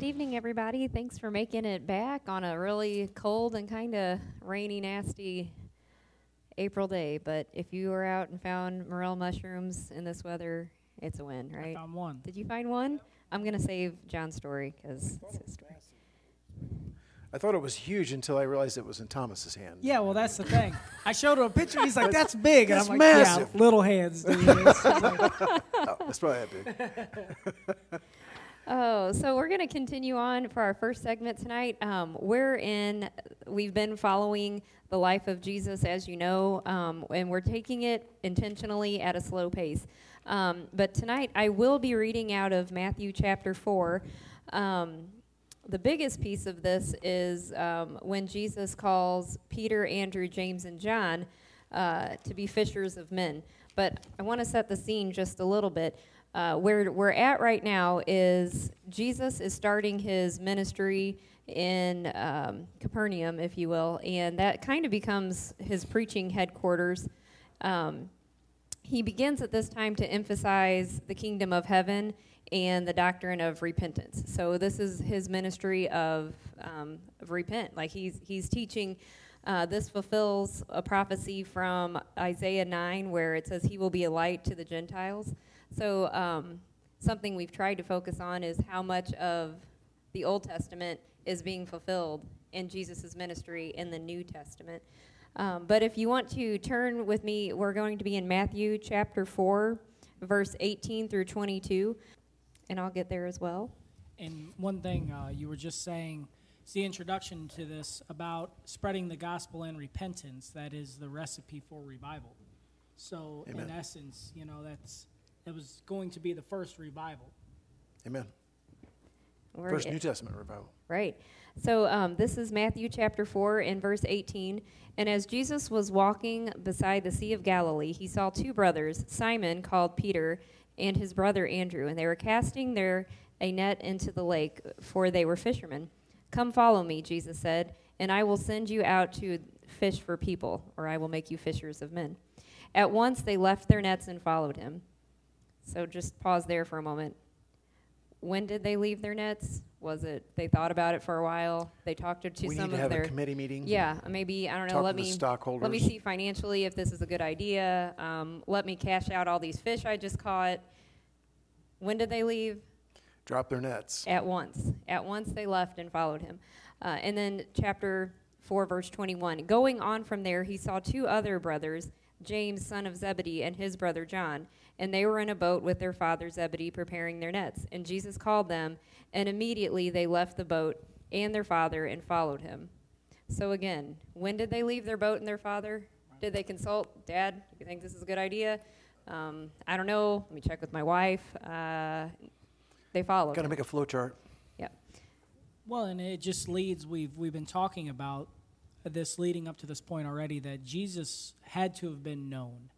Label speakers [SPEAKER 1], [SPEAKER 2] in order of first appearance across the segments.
[SPEAKER 1] Good evening, everybody. Thanks for making it back on a really cold and kind of rainy, nasty April day. But if you were out and found morel mushrooms in this weather, it's a win, right?
[SPEAKER 2] I found one.
[SPEAKER 1] Did you find one? I'm going to save John's story because it's his story.
[SPEAKER 3] I thought it was huge until I realized it was in Thomas's hand.
[SPEAKER 2] Yeah, well, that's the thing. I showed him a picture. He's like, "That's big," and I'm like,
[SPEAKER 3] massive.
[SPEAKER 2] "Yeah, little hands." dude." It's like-
[SPEAKER 3] Oh, that's probably that big.
[SPEAKER 1] Oh, so we're going to continue on for our first segment tonight. Um, we're in, we've been following the life of Jesus, as you know, um, and we're taking it intentionally at a slow pace. Um, but tonight I will be reading out of Matthew chapter 4. Um, the biggest piece of this is um, when Jesus calls Peter, Andrew, James, and John uh, to be fishers of men. But I want to set the scene just a little bit. Uh, where we're at right now is Jesus is starting his ministry in um, Capernaum, if you will, and that kind of becomes his preaching headquarters. Um, he begins at this time to emphasize the kingdom of heaven and the doctrine of repentance. So this is his ministry of, um, of repent. Like he's he's teaching. Uh, this fulfills a prophecy from Isaiah 9 where it says he will be a light to the Gentiles. So um, something we've tried to focus on is how much of the Old Testament is being fulfilled in Jesus' ministry in the New Testament. Um, but if you want to turn with me, we're going to be in Matthew chapter 4, verse 18 through 22, and I'll get there as well.
[SPEAKER 2] and one thing uh, you were just saying, it's the introduction to this about spreading the gospel and repentance. That is the recipe for revival. So, in essence, you know, that's that was going to be the first revival.
[SPEAKER 3] Amen.
[SPEAKER 1] We're-
[SPEAKER 3] First New Testament revival.
[SPEAKER 1] Right. So um, this is Matthew chapter 4 and verse 18. And as Jesus was walking beside the Sea of Galilee, he saw two brothers, Simon, called Peter, and his brother Andrew. And they were casting their a net into the lake, for they were fishermen. Come follow me, Jesus said, and I will send you out to fish for people, or I will make you fishers of men. At once they left their nets and followed him. So just pause there for a moment when did they leave their nets? Was it they thought about it for a while? They talked to, to
[SPEAKER 3] we
[SPEAKER 1] some
[SPEAKER 3] need to
[SPEAKER 1] of
[SPEAKER 3] have
[SPEAKER 1] their
[SPEAKER 3] a committee meeting.
[SPEAKER 1] yeah, maybe I don't know.
[SPEAKER 3] Talk
[SPEAKER 1] let
[SPEAKER 3] to the
[SPEAKER 1] me
[SPEAKER 3] stockholders.
[SPEAKER 1] let me see financially if this is a good idea. Um, let me cash out all these fish I just caught. When did they leave?
[SPEAKER 3] Drop their nets.
[SPEAKER 1] At once. At once they left and followed him. Uh, and then chapter 4, verse 21. Going on from there, he saw two other brothers, James, son of Zebedee, and his brother John. And they were in a boat with their father Zebedee preparing their nets. And Jesus called them, and immediately they left the boat and their father and followed him. So again, when did they leave their boat and their father? Did they consult, Dad, you think this is a good idea? Um, I don't know. Let me check with my wife. Uh, they followed.
[SPEAKER 3] Got to make a flow chart.
[SPEAKER 1] Yep.
[SPEAKER 2] Well, and it just leads. We've we've been talking about this leading up to this point already that Jesus had to have been known,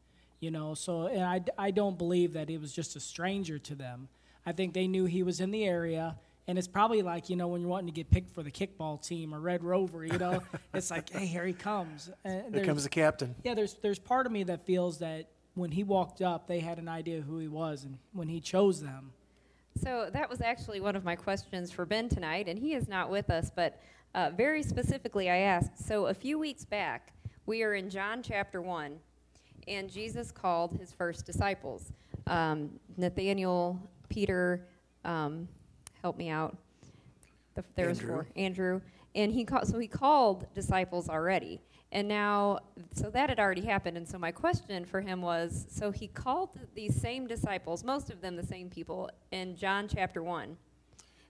[SPEAKER 2] you know. So, and I I don't believe that he was just a stranger to them. I think they knew he was in the area, and it's probably like you know when you're wanting to get picked for the kickball team or Red Rover, you know, it's like, hey, here he comes. And
[SPEAKER 3] Here comes the captain.
[SPEAKER 2] yeah, there's there's part of me that feels that when he walked up, they had an idea who he was, and when he chose them,
[SPEAKER 1] So that was actually one of my questions for Ben tonight, and he is not with us, but uh, very specifically I asked. So a few weeks back, we are in John chapter 1, and Jesus called his first disciples um, Nathaniel, Peter, um, help me out. The, there was four. Andrew. And he called, so he called disciples already. And now, so that had already happened. And so my question for him was so he called these same disciples, most of them the same people, in John chapter 1.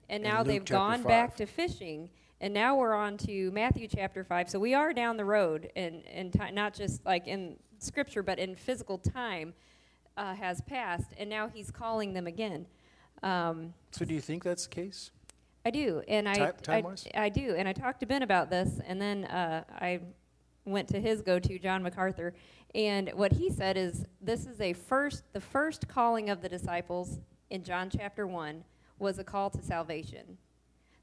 [SPEAKER 1] And now
[SPEAKER 3] Luke
[SPEAKER 1] they've gone back to fishing. And now we're on to Matthew chapter 5. So we are down the road, and, and not just like in scripture, but in physical time uh, has passed. And now he's calling them again. Um,
[SPEAKER 3] So do you think that's the case?
[SPEAKER 1] I do, and I, I. I do, and I talked to Ben about this, and then uh, I went to his go-to, John MacArthur, and what he said is this is a first, the first calling of the disciples in John chapter one was a call to salvation.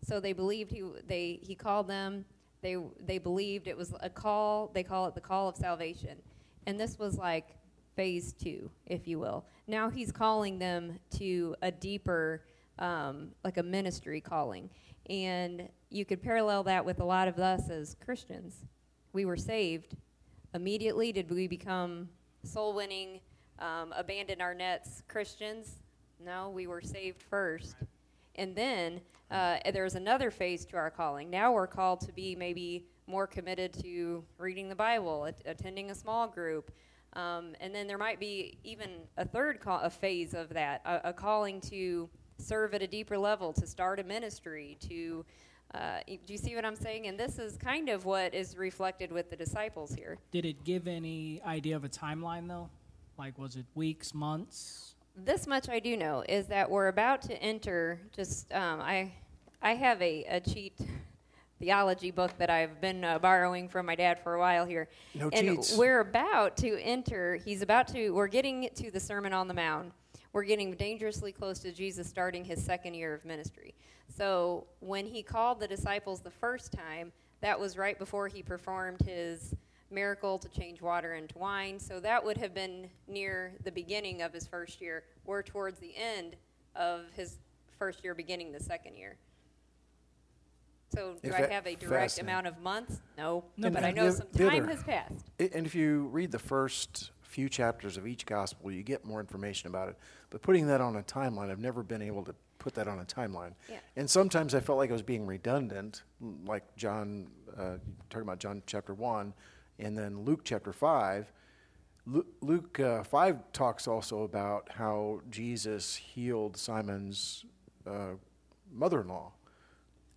[SPEAKER 1] So they believed he, they, he called them. They, they believed it was a call. They call it the call of salvation, and this was like phase two, if you will. Now he's calling them to a deeper um, like a ministry calling. And you could parallel that with a lot of us as Christians. We were saved. Immediately, did we become soul winning, um, abandon our nets Christians? No, we were saved first. And then uh, there's another phase to our calling. Now we're called to be maybe more committed to reading the Bible, at- attending a small group. Um, and then there might be even a third a phase of that, a, a calling to serve at a deeper level, to start a ministry, to uh, do you see what I'm saying? And this is kind of what is reflected with the disciples here.
[SPEAKER 2] Did it give any idea of a timeline though? Like, was it weeks, months?
[SPEAKER 1] This much I do know is that we're about to enter. Just um, I, I have a, a cheat theology book that I've been uh, borrowing from my dad for a while here.
[SPEAKER 3] No
[SPEAKER 1] and
[SPEAKER 3] cheats.
[SPEAKER 1] we're about to enter. He's about to. We're getting to the Sermon on the Mount. We're getting dangerously close to Jesus starting his second year of ministry. So when he called the disciples the first time, that was right before he performed his miracle to change water into wine. So that would have been near the beginning of his first year. We're towards the end of his first year, beginning the second year. So do
[SPEAKER 3] If
[SPEAKER 1] I have a direct amount of months? No,
[SPEAKER 2] No,
[SPEAKER 1] but
[SPEAKER 2] but
[SPEAKER 1] I know some time has passed.
[SPEAKER 3] I- And if you read the first few chapters of each gospel, you get more information about it. But putting that on a timeline, I've never been able to put that on a timeline.
[SPEAKER 1] Yeah.
[SPEAKER 3] And sometimes I felt like I was being redundant, like John, uh, talking about John chapter 1, and then Luke chapter 5. Luke uh, 5 talks also about how Jesus healed Simon's uh, mother in law.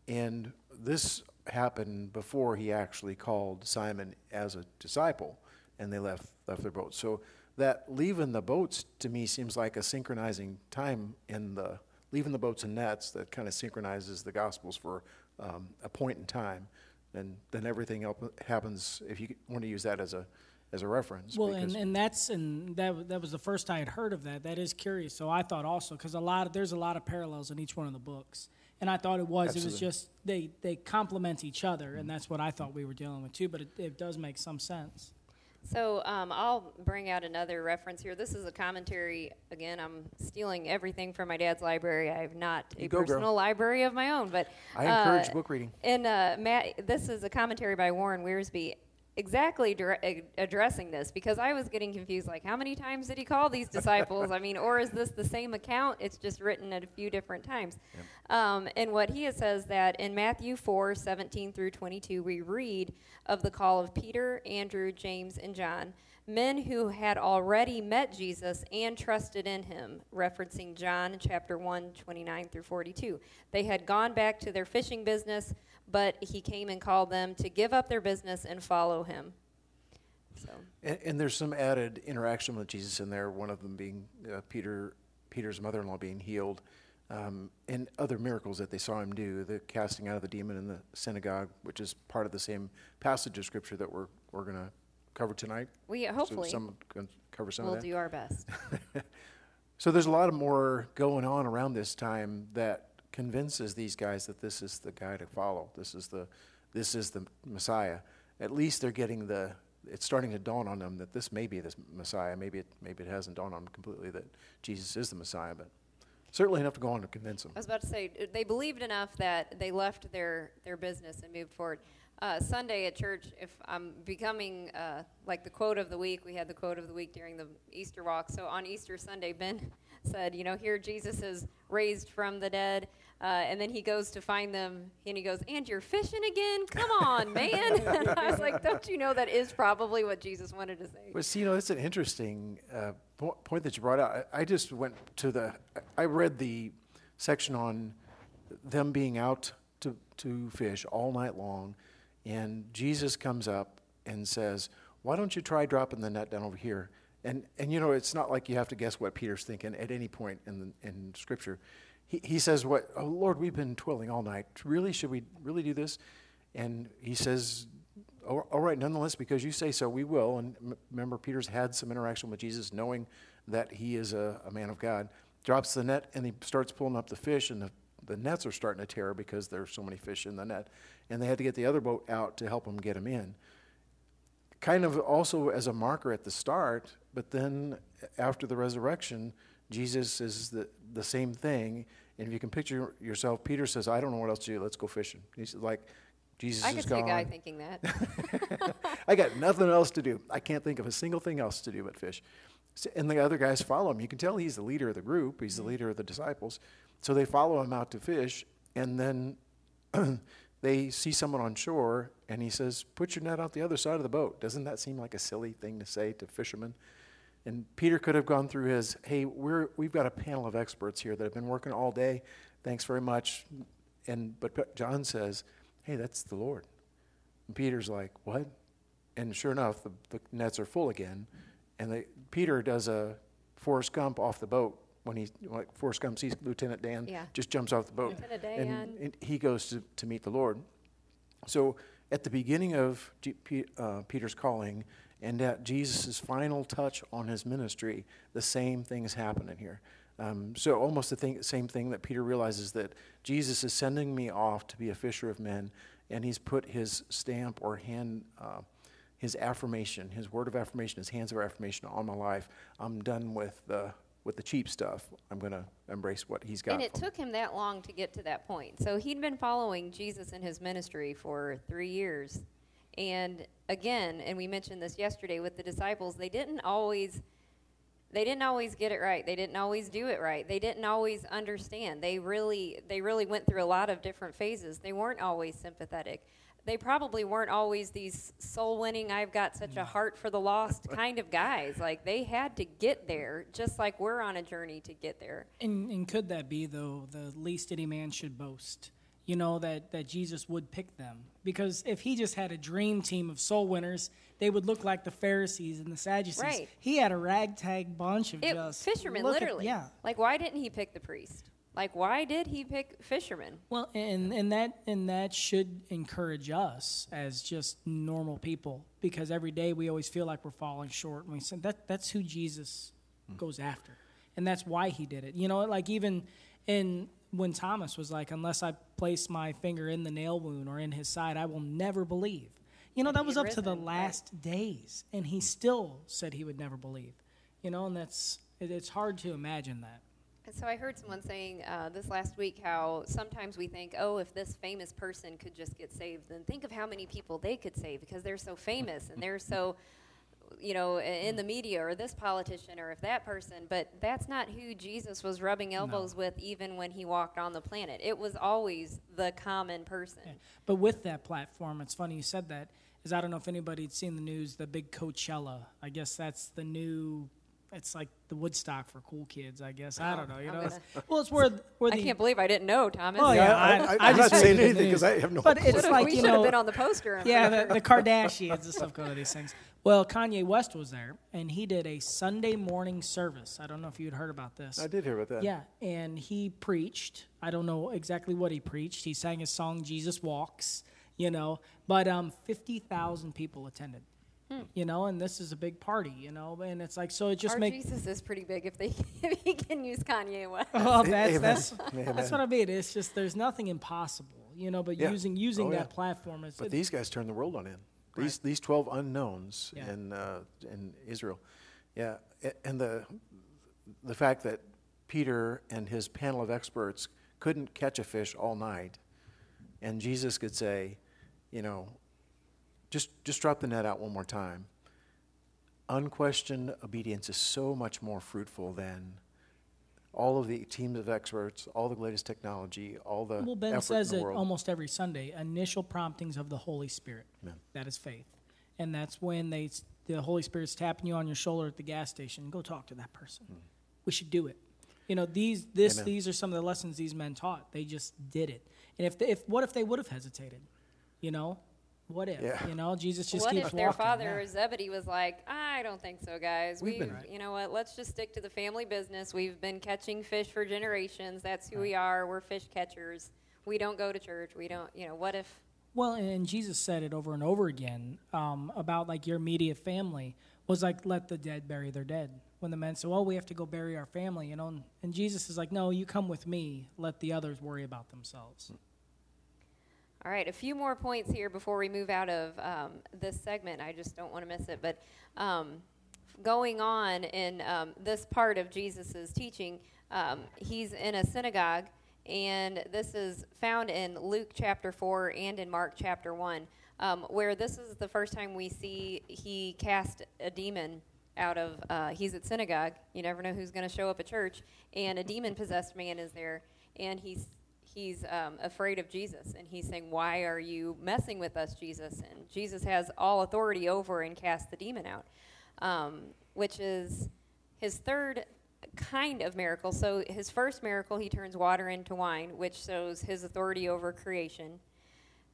[SPEAKER 3] And this happened before he actually called Simon as a disciple, and they left left their boats. So that leaving the boats to me seems like a synchronizing time in the leaving the boats and nets that kind of synchronizes the gospels for um, a point in time. And then everything else happens if you want to use that as a as a reference.
[SPEAKER 2] Well, and, and that's and that that was the first I had heard of that. That is curious. So I thought also because a lot of there's a lot of parallels in each one of the books, and I thought it was it was just they they complement each other, and that's what I thought we were dealing with too. But it, it does make some sense.
[SPEAKER 1] So um, I'll bring out another reference here. This is a commentary. Again, I'm stealing everything from my dad's library. I have not a
[SPEAKER 3] go, girl.
[SPEAKER 1] personal library of my own, but
[SPEAKER 3] I encourage
[SPEAKER 1] uh,
[SPEAKER 3] book reading.
[SPEAKER 1] And uh, Matt, this is a commentary by Warren Wiersbe, exactly ad- addressing this because I was getting confused. Like, how many times did he call these disciples? I mean, or is this the same account? It's just written at a few different times. Um, and what he says that in Matthew 4 17 through 22, we read of the call of Peter, Andrew, James, and John, men who had already met Jesus and trusted in him, referencing John chapter 1 29 through 42. They had gone back to their fishing business, but he came and called them to give up their business and follow him. So,
[SPEAKER 3] And, and there's some added interaction with Jesus in there. One of them being uh, Peter, Peter's mother-in-law being healed, um, and other miracles that they saw him do. The casting out of the demon in the synagogue, which is part of the same passage of scripture that we're we're going to cover tonight.
[SPEAKER 1] we
[SPEAKER 3] So
[SPEAKER 1] hopefully
[SPEAKER 3] some cover some
[SPEAKER 1] we'll
[SPEAKER 3] of that.
[SPEAKER 1] do our best.
[SPEAKER 3] So there's a lot of more going on around this time that convinces these guys that this is the guy to follow. This is the this is the Messiah. At least they're getting the it's starting to dawn on them that this may be the Messiah. Maybe it maybe it hasn't dawned on them completely that Jesus is the Messiah, but certainly enough to go on to convince them.
[SPEAKER 1] I was about to say uh, they believed enough that they left their their business and moved forward. Uh, Sunday at church, if I'm becoming uh, like the quote of the week, we had the quote of the week during the Easter walk. So on Easter Sunday, Ben said, "You know, here Jesus is raised from the dead." Uh, and then he goes to find them, and he goes, "And you're fishing again? Come on, man!" and I was like, "Don't you know that is probably what Jesus wanted to say?"
[SPEAKER 3] Well, see, you know, that's an interesting uh, po- point that you brought out. I, I just went to the, I read the section on them being out to, to fish all night long, and Jesus comes up and says, Why don't you try dropping the net down over here? And, and you know, it's not like you have to guess what Peter's thinking at any point in, the, in Scripture. He, he says, what, Oh, Lord, we've been toiling all night. Really? Should we really do this? And he says, all right, nonetheless, because you say so, we will. And m- remember, Peter's had some interaction with Jesus, knowing that he is a, a man of God. Drops the net and he starts pulling up the fish, and the, the nets are starting to tear because there's so many fish in the net. And they had to get the other boat out to help them get him in. Kind of also as a marker at the start, but then after the resurrection, Jesus is the, the same thing. And if you can picture yourself, Peter says, I don't know what else to do. Let's go fishing. He's like, Jesus
[SPEAKER 1] I could see a guy thinking that.
[SPEAKER 3] I got nothing else to do. I can't think of a single thing else to do but fish. So, and the other guys follow him. You can tell he's the leader of the group, he's the mm-hmm. leader of the disciples. So they follow him out to fish, and then they see someone on shore, and he says, Put your net out the other side of the boat. Doesn't that seem like a silly thing to say to fishermen? And Peter could have gone through his, Hey, we're, we've got a panel of experts here that have been working all day. Thanks very much. And, but John says, Hey, that's the Lord. And Peter's like, What? And sure enough, the, the nets are full again. And they, Peter does a Forrest Gump off the boat when he, like Forrest Gump sees Lieutenant Dan,
[SPEAKER 1] Yeah.
[SPEAKER 3] just jumps off the boat.
[SPEAKER 1] Lieutenant
[SPEAKER 3] and, and he goes to, to meet the Lord. So at the beginning of G- P- uh, Peter's calling and at Jesus' final touch on his ministry, the same thing is happening here. Um, so almost the thing, same thing that Peter realizes that Jesus is sending me off to be a fisher of men, and he's put his stamp or hand, uh, his affirmation, his word of affirmation, his hands of affirmation on my life. I'm done with the with the cheap stuff. I'm going to embrace what he's got.
[SPEAKER 1] And it
[SPEAKER 3] for me.
[SPEAKER 1] took him that long to get to that point. So he'd been following Jesus in his ministry for three years. And again, and we mentioned this yesterday with the disciples, they didn't always they didn't always get it right. They didn't always do it right. They didn't always understand. They really they really went through a lot of different phases. They weren't always sympathetic. They probably weren't always these soul winning, I've got such a mm. heart for the lost kind of guys. Like they had to get there, just like we're on a journey to get there.
[SPEAKER 2] And, and could that be, though, the least any man should boast? You know, that, that Jesus would pick them. Because if he just had a dream team of soul winners, they would look like the Pharisees and the Sadducees.
[SPEAKER 1] Right.
[SPEAKER 2] He had a ragtag bunch of
[SPEAKER 1] It,
[SPEAKER 2] just.
[SPEAKER 1] fishermen,
[SPEAKER 2] look at-
[SPEAKER 1] literally.
[SPEAKER 2] yeah.
[SPEAKER 1] Like, why didn't he pick the priest? Like, why did he pick fishermen?
[SPEAKER 2] Well, and, and that and that should encourage us as just normal people because every day we always feel like we're falling short, and we said that that's who Jesus hmm. goes after, and that's why he did it. You know, like even in when Thomas was like, "Unless I place my finger in the nail wound or in his side, I will never believe." You know,
[SPEAKER 1] That
[SPEAKER 2] that was up to the
[SPEAKER 1] risen, right.
[SPEAKER 2] last days, and he still said he would never believe. You know, and that's it, it's hard to imagine that.
[SPEAKER 1] And so I heard someone saying uh, this last week how sometimes we think, oh, if this famous person could just get saved, then think of how many people they could save because they're so famous and they're so, you know, in mm. the media or this politician or if that person. But that's not who Jesus was rubbing elbows with even when he walked on the planet. It was always the common person.
[SPEAKER 2] Yeah. But with that platform, it's funny you said that. Is I don't know if anybody'd seen the news, the big Coachella. I guess that's the new. It's like the Woodstock for cool kids. I guess I don't know. You
[SPEAKER 1] I'm
[SPEAKER 2] know, It's- well, it's where where
[SPEAKER 1] I
[SPEAKER 2] the
[SPEAKER 1] can't believe I didn't know, Thomas.
[SPEAKER 2] Oh,
[SPEAKER 3] Yeah,
[SPEAKER 2] yeah,
[SPEAKER 3] I,
[SPEAKER 2] I-
[SPEAKER 3] I,
[SPEAKER 2] I
[SPEAKER 3] am
[SPEAKER 2] just
[SPEAKER 3] not saying anything because I have no.
[SPEAKER 2] But it's
[SPEAKER 1] Should've-
[SPEAKER 2] like
[SPEAKER 1] we
[SPEAKER 2] you
[SPEAKER 1] should have
[SPEAKER 2] know,
[SPEAKER 1] been on the poster. I'm
[SPEAKER 2] yeah, the, the Kardashians and stuff go to these things. Well, Kanye West was there, and he did a Sunday morning service. I don't know if you'd heard about this.
[SPEAKER 3] I did hear about that.
[SPEAKER 2] Yeah, and he preached. I don't know exactly what he preached. He sang his song "Jesus Walks," you know, but um, fifty thousand people attended. You know, and this is a big party, you know, and it's like so. It just
[SPEAKER 1] Our
[SPEAKER 2] makes
[SPEAKER 1] Jesus is pretty big if they if he can use Kanye West.
[SPEAKER 2] well, that's
[SPEAKER 3] Amen.
[SPEAKER 2] that's
[SPEAKER 3] Amen.
[SPEAKER 2] that's what I mean. It's just there's nothing impossible, you know. But
[SPEAKER 3] Yeah.
[SPEAKER 2] using using
[SPEAKER 3] Oh,
[SPEAKER 2] that
[SPEAKER 3] yeah.
[SPEAKER 2] platform is
[SPEAKER 3] But these guys turned the world on end. These these twelve unknowns
[SPEAKER 2] Yeah.
[SPEAKER 3] in uh, in Israel, yeah, and the the fact that Peter and his panel of experts couldn't catch a fish all night, and Jesus could say, you know, just just drop the net out one more time. Unquestioned obedience is so much more fruitful than all of the teams of experts, all the latest technology, all the
[SPEAKER 2] Well, Ben says it
[SPEAKER 3] world.
[SPEAKER 2] almost every Sunday. Initial promptings of the Holy Spirit.
[SPEAKER 3] Amen.
[SPEAKER 2] That is faith, and that's when they the Holy Spirit's tapping you on your shoulder at the gas station. Go talk to that person. Hmm. We should do it. You know these this
[SPEAKER 3] Amen.
[SPEAKER 2] these are some of the lessons these men taught. They just did it. And if they, if what if they would have hesitated? You know, what if?
[SPEAKER 3] Yeah.
[SPEAKER 2] You know, Jesus just
[SPEAKER 1] what
[SPEAKER 2] keeps
[SPEAKER 1] if their
[SPEAKER 2] walking.
[SPEAKER 1] father
[SPEAKER 2] yeah.
[SPEAKER 1] Zebedee was like, I don't think so, guys.
[SPEAKER 3] We've
[SPEAKER 1] We,
[SPEAKER 3] been-
[SPEAKER 1] you know what? Let's just stick to the family business. We've been catching fish for generations. That's who we are. We're fish catchers. We don't go to church. We don't, you know. What if?
[SPEAKER 2] Well, and Jesus said it over and over again um, about like your immediate family was like, let the dead bury their dead. When the men said, well, we have to go bury our family, you know, and, and Jesus is like, no, you come with me. Let the others worry about themselves.
[SPEAKER 1] All right, a few more points here before we move out of um, this segment. I just don't want to miss it. But um, going on in um, this part of Jesus' teaching, um, he's in a synagogue And this is found in Luke chapter 4 and in Mark chapter 1, um, where this is the first time we see he cast a demon out of, uh, he's at synagogue. You never know who's going to show up at church. And a demon possessed man is there. And he's he's um, afraid of Jesus, and he's saying, "Why are you messing with us, Jesus?" And Jesus has all authority over and cast the demon out, um, which is his third kind of miracle. So his first miracle, he turns water into wine, which shows his authority over creation.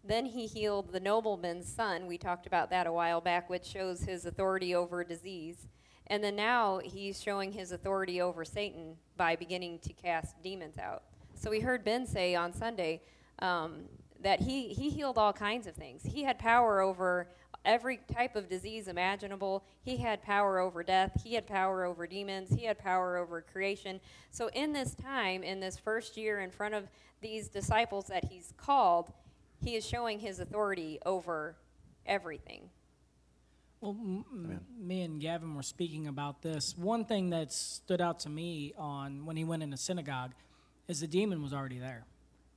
[SPEAKER 1] Then he healed the nobleman's son. We talked about that a while back, which shows his authority over disease. And then now he's showing his authority over Satan by beginning to cast demons out. So we heard Ben say on Sunday um, that he, he healed all kinds of things. He had power over every type of disease imaginable. He had power over death. He had power over demons. He had power over creation. So, in this time, in this first year, in front of these disciples that he's called, he is showing his authority over everything.
[SPEAKER 2] Well, m- m- me and Gavin were speaking about this. One thing that stood out to me on when he went in into synagogue is the demon was already there.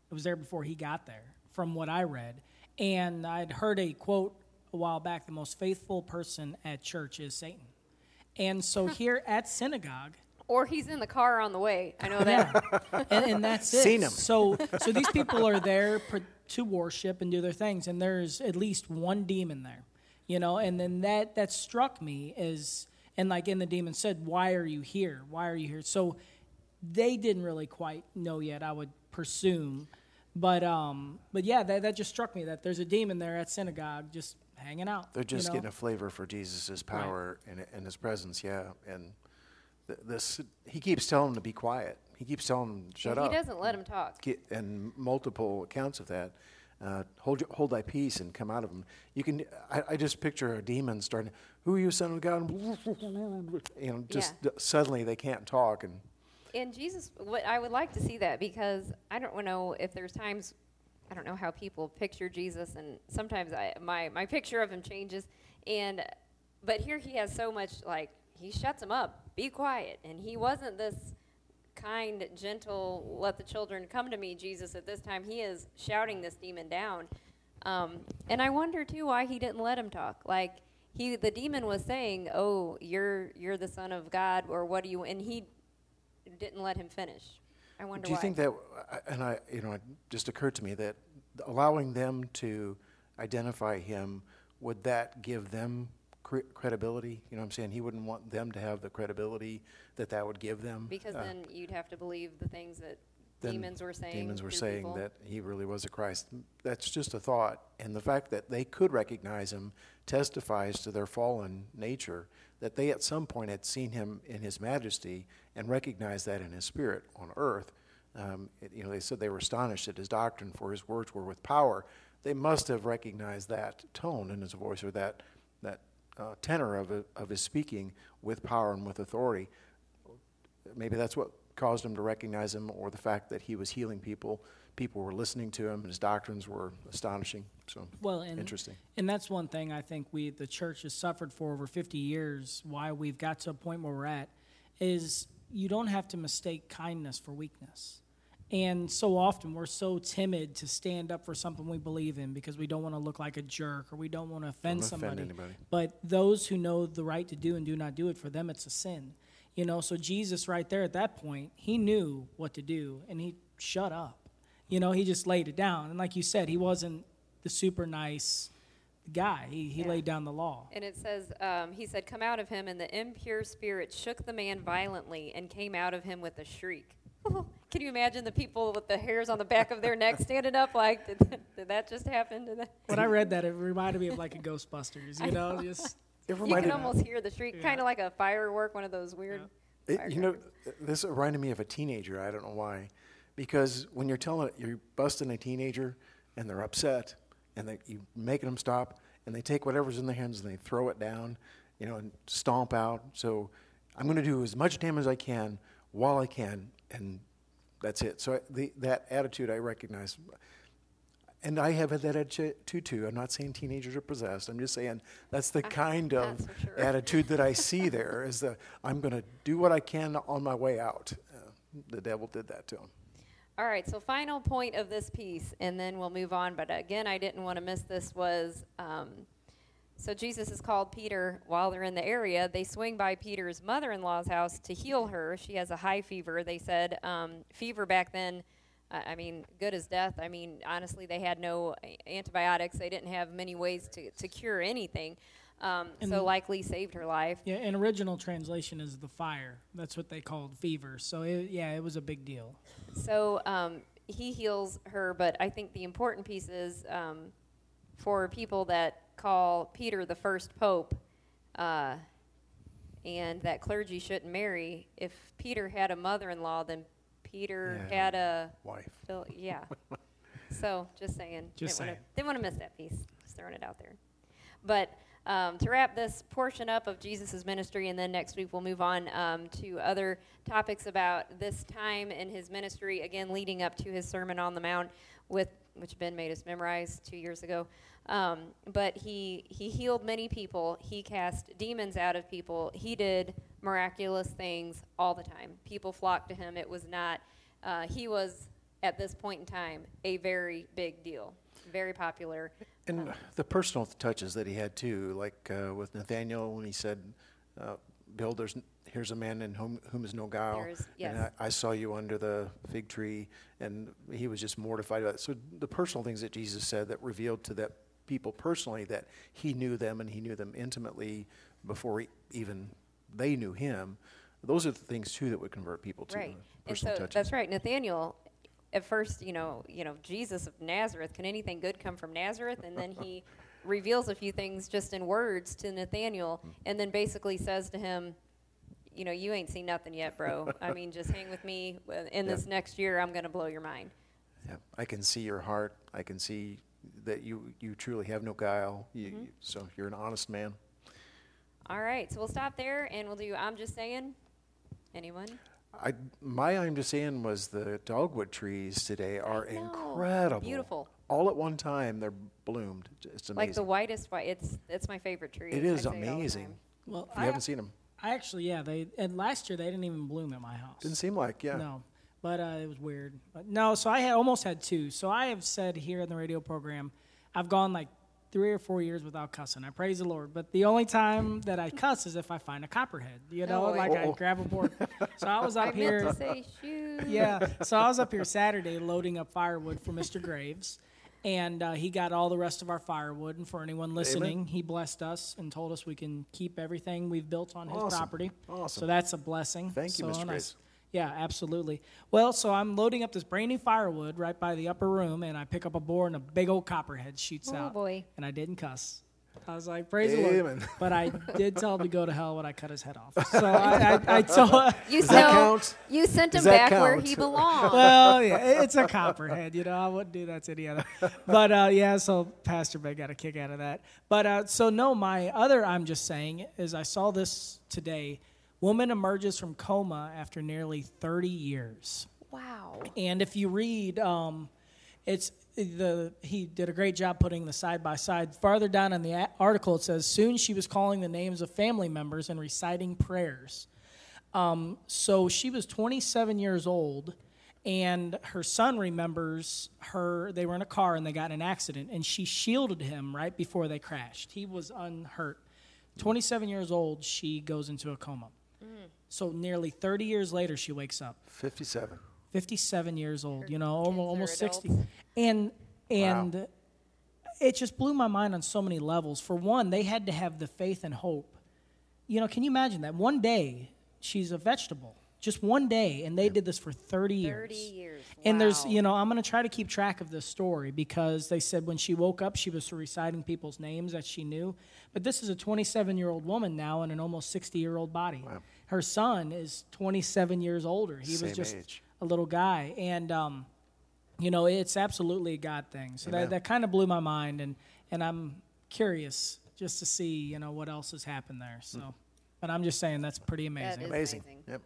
[SPEAKER 2] It was there before he got there, from what I read. And I'd heard a quote a while back the most faithful person at church is Satan. And so here at synagogue,
[SPEAKER 1] or he's in the car on the way. I know that.
[SPEAKER 2] Yeah. and, and that's it.
[SPEAKER 3] Seen him.
[SPEAKER 2] So, so these people are there to worship and do their things, and there's at least one demon there, you know. And then that that struck me as, and like in the demon said, "Why are you here? Why are you here?" So they didn't really quite know yet. I would presume, but um, but yeah, that that just struck me that there's a demon there at synagogue just hanging out.
[SPEAKER 3] They're just
[SPEAKER 2] you know?
[SPEAKER 3] getting a flavor for Jesus' power right. and, and his presence, yeah. And th- this, he keeps telling them to be quiet. He keeps telling them, shut
[SPEAKER 1] he
[SPEAKER 3] up.
[SPEAKER 1] He doesn't let them talk.
[SPEAKER 3] Get, and multiple accounts of that. Uh, hold, hold thy peace and come out of them. You can. I, I, just picture a demon starting. Who are you, son of God? You know, just yeah. suddenly they can't talk, and
[SPEAKER 1] and Jesus, what I would like to see that because I don't know if there's times, I don't know how people picture Jesus, and sometimes I, my my picture of him changes, and but here he has so much like he shuts him up, be quiet, and he wasn't this kind, gentle, let the children come to me, Jesus. At this time, he is shouting this demon down, um, and I wonder too why he didn't let him talk, like. He, the demon was saying, "Oh, you're you're the son of God, or what do you?" And he didn't let him finish. I wonder. Why.
[SPEAKER 3] Do you
[SPEAKER 1] why.
[SPEAKER 3] think that? And I, you know, it just occurred to me that allowing them to identify him would that give them cre- credibility? You know, what I'm saying he wouldn't want them to have the credibility that that would give them.
[SPEAKER 1] Because uh, then you'd have to believe the things that demons were saying.
[SPEAKER 3] Demons were saying
[SPEAKER 1] people.
[SPEAKER 3] that he really was a Christ. That's just a thought, and the fact that they could recognize him testifies to their fallen nature. That they at some point had seen him in his majesty and recognized that in his spirit on earth. Um, it, you know, they said they were astonished at his doctrine, for his words were with power. They must have recognized that tone in his voice or that that uh, tenor of, of his speaking with power and with authority. Maybe that's what caused him to recognize him, or the fact that he was healing people. People were listening to him, and his doctrines were astonishing. So,
[SPEAKER 2] well, and,
[SPEAKER 3] interesting.
[SPEAKER 2] And that's one thing I think we, the church, has suffered for over 50 years. Why we've got to a point where we're at is you don't have to mistake kindness for weakness. And so often we're so timid to stand up for something we believe in because we don't want to look like a jerk or we don't want to offend somebody.
[SPEAKER 3] Offend
[SPEAKER 2] but those who know the right to do and do not do it, for them it's a sin. You know, so Jesus, right there at that point, he knew what to do and he shut up. You know, he just laid it down. And like you said, he wasn't the super nice guy. He, he yeah. laid down the law.
[SPEAKER 1] And it says, um, he said, Come out of him, and the impure spirit shook the man violently and came out of him with a shriek. Can you imagine the people with the hairs on the back of their neck standing up like, did, did that just happen? Did that?
[SPEAKER 2] When I read that, it reminded me of like a Ghostbusters, you know, just.
[SPEAKER 1] It you can almost hear the shriek, yeah. kind of like a firework, one of those weird.
[SPEAKER 3] Yeah. It, you know, this reminded me of a teenager. I don't know why, because when you're telling it, you're busting a teenager, and they're upset, and they, you making them stop, and they take whatever's in their hands and they throw it down, you know, and stomp out. So I'm going to do as much damage as I can while I can, and that's it. So the, that attitude I recognize. And I have had that attitude too. I'm not saying teenagers are possessed. I'm just saying that's the kind of
[SPEAKER 1] sure.
[SPEAKER 3] attitude that I see there. Is that I'm going to do what I can on my way out. Uh, the devil did that to him.
[SPEAKER 1] All right, so final point of this piece, and then we'll move on. But again, I didn't want to miss this. Was um, so Jesus has called Peter while they're in the area. They swing by Peter's mother-in-law's house to heal her. She has a high fever. They said um, fever back then. I mean, good as death. I mean, honestly, they had no antibiotics. They didn't have many ways to, to cure anything. Um, so likely saved her life.
[SPEAKER 2] Yeah, an original translation is the fire. That's what they called fever. So it, yeah, it was a big deal.
[SPEAKER 1] So um, he heals her, but I think the important piece is um, for people that call Peter the first pope, uh, and that clergy shouldn't marry. If Peter had a mother-in-law, then Peter
[SPEAKER 3] Yeah.
[SPEAKER 1] had a
[SPEAKER 3] Wife.
[SPEAKER 1] Phil- yeah. so just saying.
[SPEAKER 2] Just
[SPEAKER 1] didn't wanna-
[SPEAKER 2] saying.
[SPEAKER 1] Didn't want to miss that piece. Just throwing it out there. But um, to wrap this portion up of Jesus' ministry, and then next week we'll move on um, to other topics about this time in his ministry, again leading up to his Sermon on the Mount, with which Ben made us memorize two years ago. Um, but he he healed many people. He cast demons out of people. He did miraculous things all the time. People flocked to him. It was not. Uh, he was at this point in time a very big deal, very popular.
[SPEAKER 3] And the personal touches that he had too, like uh, with Nathaniel when he said, uh, "Bill, there's n- here's a man in whom, whom is no guile,
[SPEAKER 1] is-
[SPEAKER 3] and. I, I saw you under the fig tree," and he was just mortified about it. So the personal things that Jesus said that revealed to that people personally that he knew them and he knew them intimately before he, even they knew him. Those are the things too that would convert people to
[SPEAKER 1] right
[SPEAKER 3] personal
[SPEAKER 1] so
[SPEAKER 3] touches.
[SPEAKER 1] that's right nathaniel at first you know you know jesus of nazareth can anything good come from nazareth and then he reveals a few things just in words to nathaniel and then basically says to him you know you ain't seen nothing yet bro i mean just hang with me in this next year i'm going to blow your mind
[SPEAKER 3] Yeah, I can see your heart. I can see that you, you truly have no guile. You,
[SPEAKER 1] Mm-hmm.
[SPEAKER 3] you- so you're an honest man.
[SPEAKER 1] all right so we'll stop there and we'll do i'm just saying anyone
[SPEAKER 3] I, my I'm just saying was the dogwood trees today are incredible.
[SPEAKER 1] Beautiful.
[SPEAKER 3] All at one time, they're bloomed. It's amazing.
[SPEAKER 1] like the whitest white it's it's my favorite tree
[SPEAKER 3] It is I
[SPEAKER 1] say all the
[SPEAKER 3] amazing.
[SPEAKER 1] time.
[SPEAKER 2] Well,
[SPEAKER 3] If you
[SPEAKER 2] I,
[SPEAKER 3] haven't seen them,
[SPEAKER 2] I actually, yeah, they and last year they didn't even bloom at my house.
[SPEAKER 3] didn't seem like yeah.
[SPEAKER 2] No, but uh, it was weird. But no, so I had almost had two. So I have said here in the radio program, I've gone like three or four years without cussing. I praise the Lord. But the only time that I cuss is if I find a copperhead. You know,
[SPEAKER 1] Oh,
[SPEAKER 2] like I grab a board. So I was
[SPEAKER 1] i
[SPEAKER 2] up
[SPEAKER 1] meant
[SPEAKER 2] here.
[SPEAKER 1] to say shoot
[SPEAKER 2] yeah. So I was up here Saturday loading up firewood for Mr. Graves. And uh, he got all the rest of our firewood. And for anyone listening, he blessed us and told us we can keep everything we've built on his property.
[SPEAKER 3] Awesome.
[SPEAKER 2] So that's a blessing.
[SPEAKER 3] Thank you,
[SPEAKER 2] So
[SPEAKER 3] Mr.
[SPEAKER 2] nice.
[SPEAKER 3] Graves.
[SPEAKER 2] Yeah, absolutely. Well, so I'm loading up this brand new firewood right by the upper room, and I pick up a board, and a big old copperhead shoots
[SPEAKER 1] Oh,
[SPEAKER 2] out.
[SPEAKER 1] boy.
[SPEAKER 2] And I didn't cuss. I was like, praise the Lord. But I did tell him to go to hell when I cut his head off. So I, I, I told
[SPEAKER 1] You
[SPEAKER 3] Does that
[SPEAKER 1] so
[SPEAKER 3] count?
[SPEAKER 1] you sent him
[SPEAKER 3] Does that
[SPEAKER 1] back where he belongs.
[SPEAKER 2] well, yeah, it's a copperhead. You know, I wouldn't do that to any other. But uh, yeah, so Pastor Ben got a kick out of that. But uh, so no, my other I'm just saying is I saw this today. Woman emerges from coma after nearly 30 years.
[SPEAKER 1] wow.
[SPEAKER 2] And if you read, um, it's the he did a great job putting the side by side. Farther down in the article, it says soon she was calling the names of family members and reciting prayers. Um, so she was 27 years old, and her son remembers her. They were in a car and they got in an accident, and she shielded him right before they crashed. He was unhurt. 27 years old, she goes into a coma. So nearly 30 years later, she wakes up.
[SPEAKER 3] 57.
[SPEAKER 2] 57 years old, you know, almost, almost 60.
[SPEAKER 1] adults.
[SPEAKER 2] And and it just blew my mind on so many levels. For one, they had to have the faith and hope. You know, can you imagine that? One day, she's a vegetable. Just one day, and they did this for 30 years.
[SPEAKER 1] 30 years.
[SPEAKER 2] And there's, you know, I'm going to try to keep track of this story because they said when she woke up, she was reciting people's names that she knew. But this is a 27 year old woman now in an almost 60 year old body. Her son is 27 years older. He
[SPEAKER 3] Same
[SPEAKER 2] was just
[SPEAKER 3] age.
[SPEAKER 2] a little guy. And, um, you know, it's absolutely a God thing. So
[SPEAKER 3] Amen.
[SPEAKER 2] that, that kind of blew my mind. And, and I'm curious just to see, you know, what else has happened there. So, but I'm just saying that's pretty amazing.
[SPEAKER 1] is-
[SPEAKER 3] Amazing.
[SPEAKER 1] amazing.
[SPEAKER 3] Yep.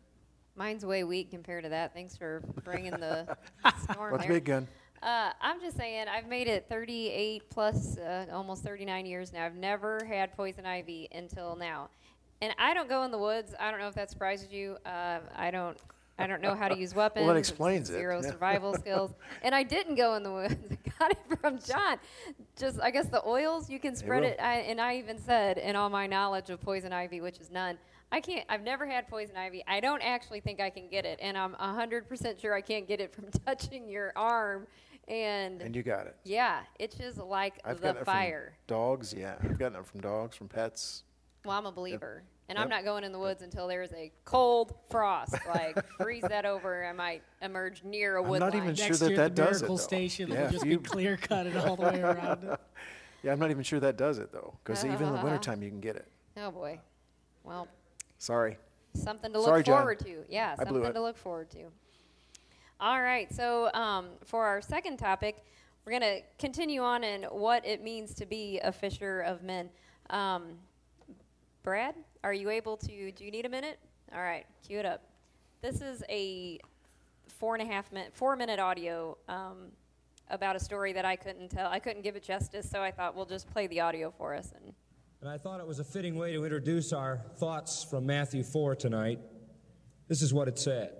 [SPEAKER 1] Mine's way weak compared to that. Thanks for bringing the storm
[SPEAKER 3] What's
[SPEAKER 1] there.
[SPEAKER 3] big gun?
[SPEAKER 1] Uh, I'm just saying, I've made it 38 plus, uh, almost 39 years now. I've never had poison ivy until now. And I don't go in the woods. I don't know if that surprises you. Uh, I don't I don't know how to use weapons.
[SPEAKER 3] Well, that explains it.
[SPEAKER 1] Zero survival skills. And I didn't go in the woods. I got it from John. Just, I guess the oils, you can spread it. I, and I even said, in all my knowledge of poison ivy, which is none, I can't, I've never had poison ivy. I don't actually think I can get it. And I'm 100% sure I can't get it from touching your arm. And,
[SPEAKER 3] And you got it.
[SPEAKER 1] yeah, it's just like
[SPEAKER 3] I've
[SPEAKER 1] the fire.
[SPEAKER 3] from dogs. Yeah, I've gotten it from dogs, from pets.
[SPEAKER 1] Well, I'm a believer. And I'm not going in the woods until there's a cold frost. Like, freeze that over, I might emerge near a wood.
[SPEAKER 3] I'm not
[SPEAKER 1] line.
[SPEAKER 3] even sure
[SPEAKER 2] Next
[SPEAKER 3] that
[SPEAKER 2] year
[SPEAKER 3] that
[SPEAKER 2] at the
[SPEAKER 3] does it,
[SPEAKER 2] Miracle
[SPEAKER 3] though.
[SPEAKER 2] Station,
[SPEAKER 3] Yeah,
[SPEAKER 2] it'll just
[SPEAKER 3] you-
[SPEAKER 2] be clear cutted all the way around it.
[SPEAKER 3] Yeah, I'm not even sure that does it though, because even in the wintertime you can get it.
[SPEAKER 1] Oh, boy. Well,
[SPEAKER 3] Sorry.
[SPEAKER 1] something to look
[SPEAKER 3] Sorry, John.
[SPEAKER 1] forward to. Yeah,
[SPEAKER 3] I blew
[SPEAKER 1] something
[SPEAKER 3] it.
[SPEAKER 1] to look forward to. All right, so um, for our second topic, we're going to continue on in what it means to be a fisher of men. Um, Brad, are you able to? Do you need a minute? All right, cue it up. This is a four and a half minute, four minute audio um, about a story that I couldn't tell. I couldn't give it justice, so I thought we'll just play the audio for us. And
[SPEAKER 4] And I thought it was a fitting way to introduce our thoughts from Matthew 4 tonight. This is what it said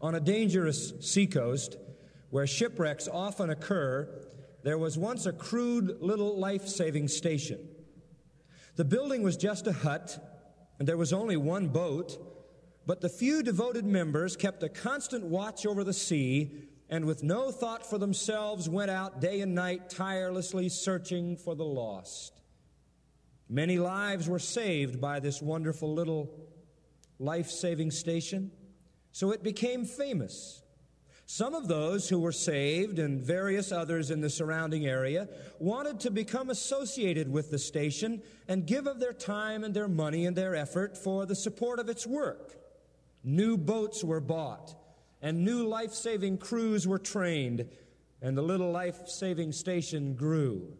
[SPEAKER 4] On a dangerous seacoast where shipwrecks often occur, there was once a crude little life saving station. The building was just a hut, and there was only one boat, but the few devoted members kept a constant watch over the sea and with no thought for themselves went out day and night tirelessly searching for the lost. Many lives were saved by this wonderful little life saving station, so it became famous. Some of those who were saved and various others in the surrounding area wanted to become associated with the station and give of their time and their money and their effort for the support of its work. New boats were bought, and new life saving crews were trained, and the little life saving station grew.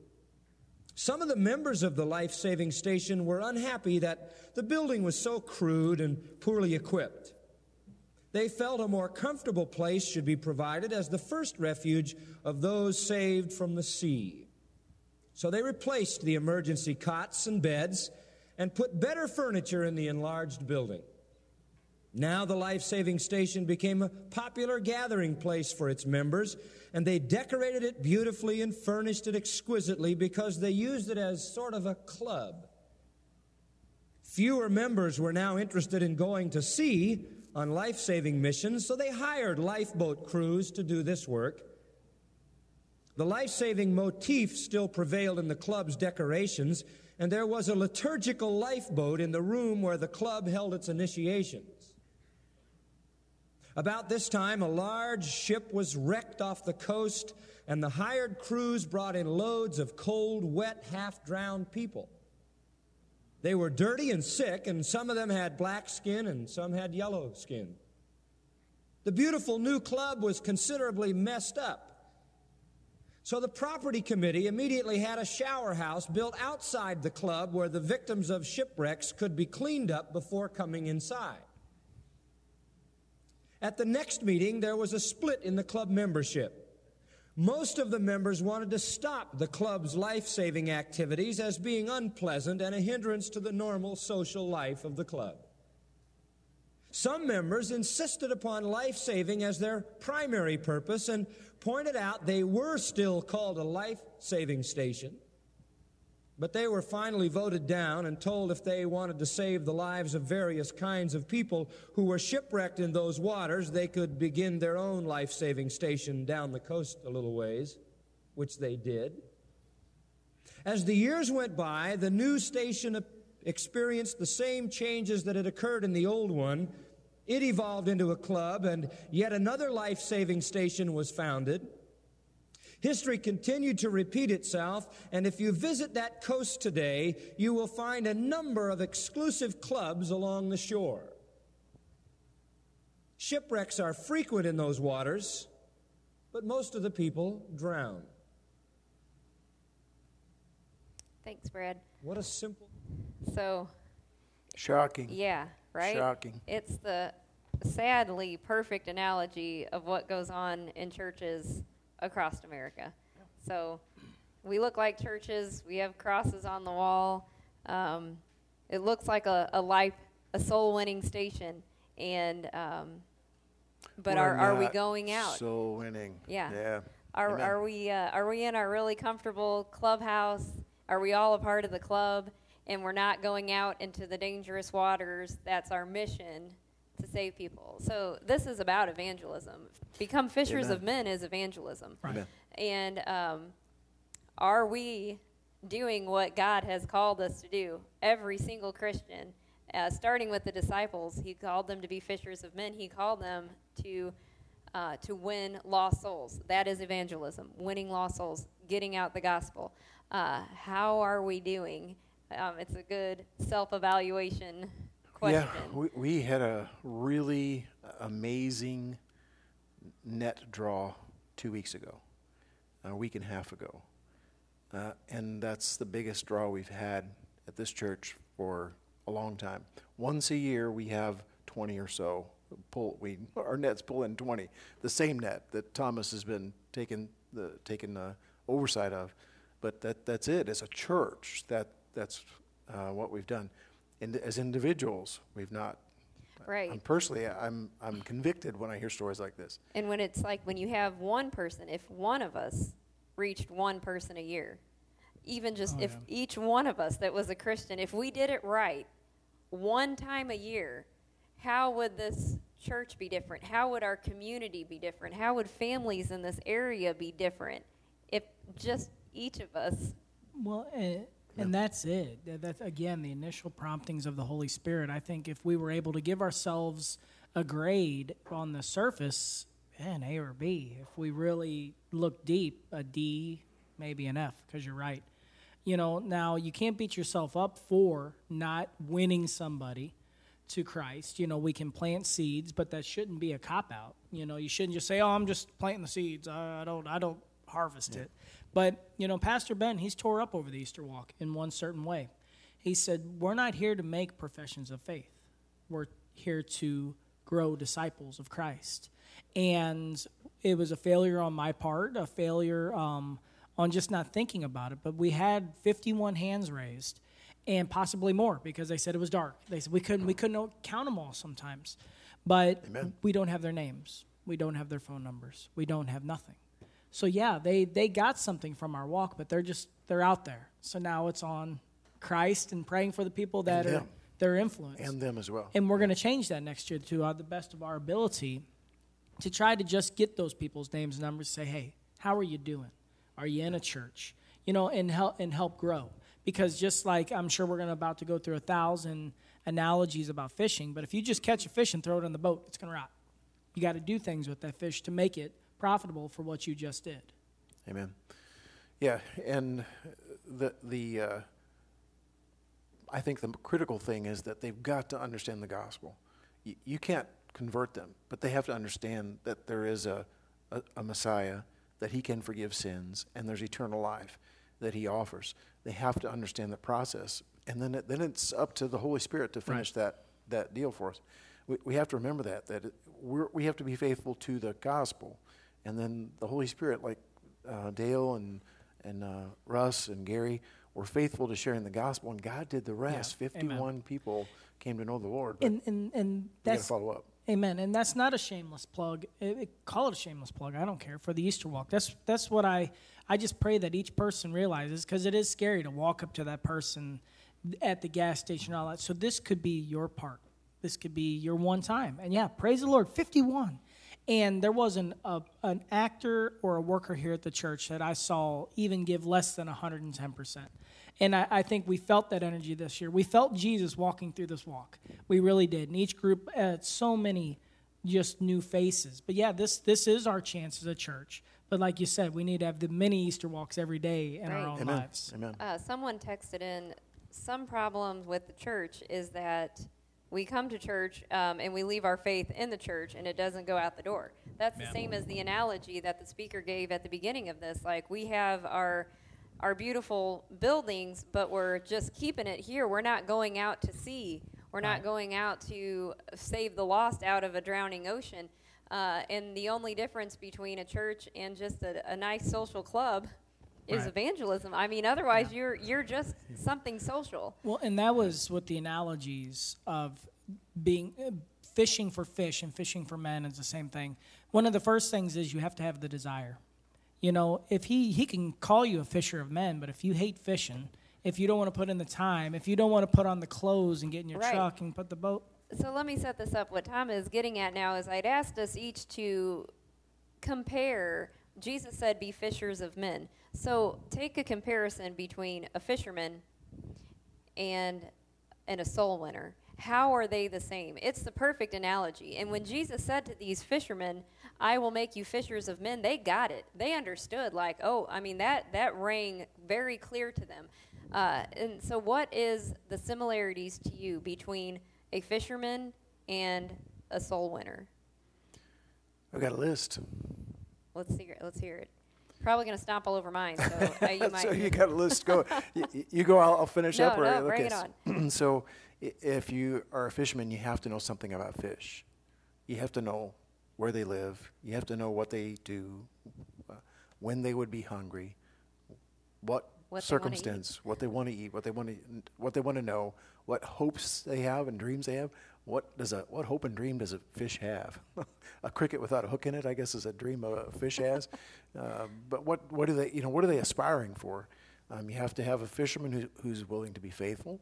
[SPEAKER 4] Some of the members of the life saving station were unhappy that the building was so crude and poorly equipped. They felt a more comfortable place should be provided as the first refuge of those saved from the sea. So they replaced the emergency cots and beds and put better furniture in the enlarged building. Now the life saving station became a popular gathering place for its members, and they decorated it beautifully and furnished it exquisitely because they used it as sort of a club. Fewer members were now interested in going to sea on life saving missions, so they hired lifeboat crews to do this work. The life saving motif still prevailed in the club's decorations, and there was a liturgical lifeboat in the room where the club held its initiations. About this time, a large ship was wrecked off the coast, and the hired crews brought in loads of cold, wet, half drowned people. They were dirty and sick, and some of them had black skin and some had yellow skin. The beautiful new club was considerably messed up. So the property committee immediately had a shower house built outside the club where the victims of shipwrecks could be cleaned up before coming inside. At the next meeting, there was a split in the club membership. Most of the members wanted to stop the club's life saving activities as being unpleasant and a hindrance to the normal social life of the club. Some members insisted upon life saving as their primary purpose and pointed out they were still called a life saving station. But they were finally voted down and told if they wanted to save the lives of various kinds of people who were shipwrecked in those waters, they could begin their own life saving station down the coast a little ways, which they did. As the years went by, the new station experienced the same changes that had occurred in the old one. It evolved into a club, and yet another life saving station was founded. History continued to repeat itself, and if you visit that coast today, you will find a number of exclusive clubs along the shore. Shipwrecks are frequent in those waters, but most of the people drown.
[SPEAKER 1] thanks, Brad.
[SPEAKER 4] What a simple.
[SPEAKER 1] So,
[SPEAKER 3] Shocking.
[SPEAKER 1] yeah, right?
[SPEAKER 3] Shocking.
[SPEAKER 1] It's the sadly perfect analogy of what goes on in churches across America. So we look like churches, we have crosses on the wall. Um, it looks like a, a life, a soul winning station. And um, but
[SPEAKER 3] We're
[SPEAKER 1] are, are we going out?
[SPEAKER 3] Soul winning.
[SPEAKER 1] Yeah.
[SPEAKER 3] Yeah.
[SPEAKER 1] Are,
[SPEAKER 3] Amen.
[SPEAKER 1] are we uh, are we in our really comfortable clubhouse? Are we all a part of the club? And we're not going out into the dangerous waters. That's our mission to save people. So this is about evangelism. Become fishers
[SPEAKER 3] Amen.
[SPEAKER 1] of men is evangelism.
[SPEAKER 2] Right.
[SPEAKER 1] And um, are we doing what God has called us to do? Every single Christian, uh, starting with the disciples, He called them to be fishers of men. He called them to uh, to win lost souls. That is evangelism, winning lost souls, getting out the gospel. Uh, how are we doing? Um, it's a good self-evaluation question.
[SPEAKER 3] Yeah, we, we had a really amazing net draw two weeks ago, a week and a half ago. Uh, and that's the biggest draw we've had at this church for a long time. Once a year, we have 20 or so pull. We our nets pull in 20, the same net that Thomas has been taking the taking uh, oversight of. But that that's it. As a church, that that's uh, what we've done. And as individuals, we've not.
[SPEAKER 1] Right.
[SPEAKER 3] I'm personally, I'm I'm convicted when I hear stories like this.
[SPEAKER 1] And when it's like when you have one person, if one of us reached one person a year, even just
[SPEAKER 2] Oh,
[SPEAKER 1] if
[SPEAKER 2] yeah.
[SPEAKER 1] each one of us that was a Christian, if we did it right one time a year, how would this church be different? How would our community be different? How would families in this area be different if just each of us
[SPEAKER 2] Well, and, and that's it. That's again the initial promptings of the Holy Spirit. I think if we were able to give ourselves a grade on the surface, an A or B, if we really look deep, a D, maybe an F, because you're right. You know, now you can't beat yourself up for not winning somebody to Christ. You know, we can plant seeds, but that shouldn't be a cop out. You know, you shouldn't just say, "Oh, I'm just planting the seeds. I, I don't, I don't harvest it." But you know, Pastor Ben, he's tore up over the Easter walk in one certain way. He said, "We're not here to make professions of faith. We're here to grow disciples of Christ." And it was a failure on my part, a failure um, on just not thinking about it. But we had 51 hands raised, and possibly more because they said it was dark. They said we couldn't we couldn't count them all sometimes, but
[SPEAKER 3] Amen.
[SPEAKER 2] we don't have their names, we don't have their phone numbers, we don't have nothing. So yeah, they they got something from our walk, but they're just they're out there. So now it's on Christ and praying for the people that
[SPEAKER 3] And
[SPEAKER 2] are
[SPEAKER 3] them.
[SPEAKER 2] their influence.
[SPEAKER 3] And them as well.
[SPEAKER 2] And we're going to change that next year to uh, the best of our ability to try to just get those people's names and numbers. Say, hey, how are you doing? Are you in a church? You know, and help and help grow. Because just like I'm sure we're going to about to go through a thousand analogies about fishing, but if you just catch a fish and throw it in the boat, it's going to rot. You got to do things with that fish to make it profitable for what you just did.
[SPEAKER 3] Amen. Yeah, and the the uh, I think the critical thing is that they've got to understand the gospel. You, you can't convert them, but they have to understand that there is a, a, a Messiah, that He can forgive sins, and there's eternal life that He offers. They have to understand the process, and then it, then it's up to the Holy Spirit to finish that that deal for us. We, we have to remember that that we're, we have to be faithful to the gospel, and then the Holy Spirit, like uh, Dale and and uh, Russ and Gary were faithful to sharing the gospel, and God did the rest.
[SPEAKER 2] Yeah, amen.
[SPEAKER 3] Fifty-one people came to know the Lord.
[SPEAKER 2] And and and
[SPEAKER 3] we got to
[SPEAKER 2] that's
[SPEAKER 3] follow up.
[SPEAKER 2] Amen. And that's not a shameless plug. It, it- call it a shameless plug. I don't care for the Easter walk. That's that's what I I just pray that each person realizes because it is scary to walk up to that person at the gas station and all that. So this could be your part. This could be your one time. And yeah, praise the Lord. Fifty one. And there wasn't a, an actor or a worker here at the church that I saw even give less than 110%. And I, I think we felt that energy this year. We felt Jesus walking through this walk. We really did. And each group had so many just new faces. But yeah, this, this is our chance as a church. But like you said, we need to have the many Easter walks every day in our own
[SPEAKER 3] Amen.
[SPEAKER 2] lives.
[SPEAKER 3] Amen.
[SPEAKER 1] Uh, someone texted in some problems with the church is that we come to church um, and we leave our faith in the church and it doesn't go out the door. That's the same as the analogy that the speaker gave at the beginning of this. Like we have our our beautiful buildings, but we're just keeping it here. We're not going out to sea. We're not going out to save the lost out of a drowning ocean. Uh, and the only difference between a church and just a, a nice social club is
[SPEAKER 2] Right.
[SPEAKER 1] evangelism. I mean, otherwise you're you're just something social.
[SPEAKER 2] Well, and that was what the analogies of being uh, fishing for fish and fishing for men is the same thing. One of the first things is you have to have the desire. You know, if he he can call you a fisher of men, but if you hate fishing, if you don't want to put in the time, if you don't want to put on the clothes and get in your
[SPEAKER 1] Right.
[SPEAKER 2] truck and put the boat,
[SPEAKER 1] So let me set this up. What Tom is getting at now is I'd asked us each to compare. Jesus said, be fishers of men. So take a comparison between a fisherman and, and a soul winner. How are they the same? It's the perfect analogy. And when Jesus said to these fishermen, I will make you fishers of men, they got it. They understood, like, oh, I mean, that, that rang very clear to them. Uh, and so, what is the similarities to you between a fisherman and a soul winner?
[SPEAKER 3] I've got a list.
[SPEAKER 1] Let's hear it. Let's hear it. Probably going to stomp all over mine, so uh, you might.
[SPEAKER 3] so you got a list. Go. you, you go. I'll, I'll finish
[SPEAKER 1] No,
[SPEAKER 3] up. or-
[SPEAKER 1] no, bring
[SPEAKER 3] okay,
[SPEAKER 1] it
[SPEAKER 3] s- so, if you are a fisherman, you have to know something about fish. You have to know where they live. You have to know what they do, uh, when they would be hungry, what,
[SPEAKER 1] What they
[SPEAKER 3] circumstance, what they want to eat, what they want to, what they want to know, what hopes they have and dreams they have. What does a what hope and dream does a fish have? a cricket without a hook in it, I guess, is a dream a fish has. Uh, but what what do they you know what are they aspiring for? Um, you have to have a fisherman who, who's willing to be faithful,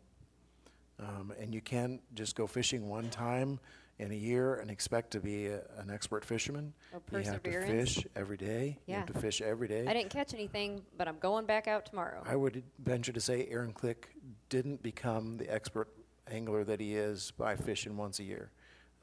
[SPEAKER 3] um, and you can't just go fishing one time in a year and expect to be a, an expert fisherman. You have to fish every day. You have
[SPEAKER 1] Yeah.
[SPEAKER 3] to fish every day.
[SPEAKER 1] I didn't catch anything, but I'm going back out tomorrow.
[SPEAKER 3] I would venture to say Aaron Click didn't become the expert angler that he is by fishing once a year.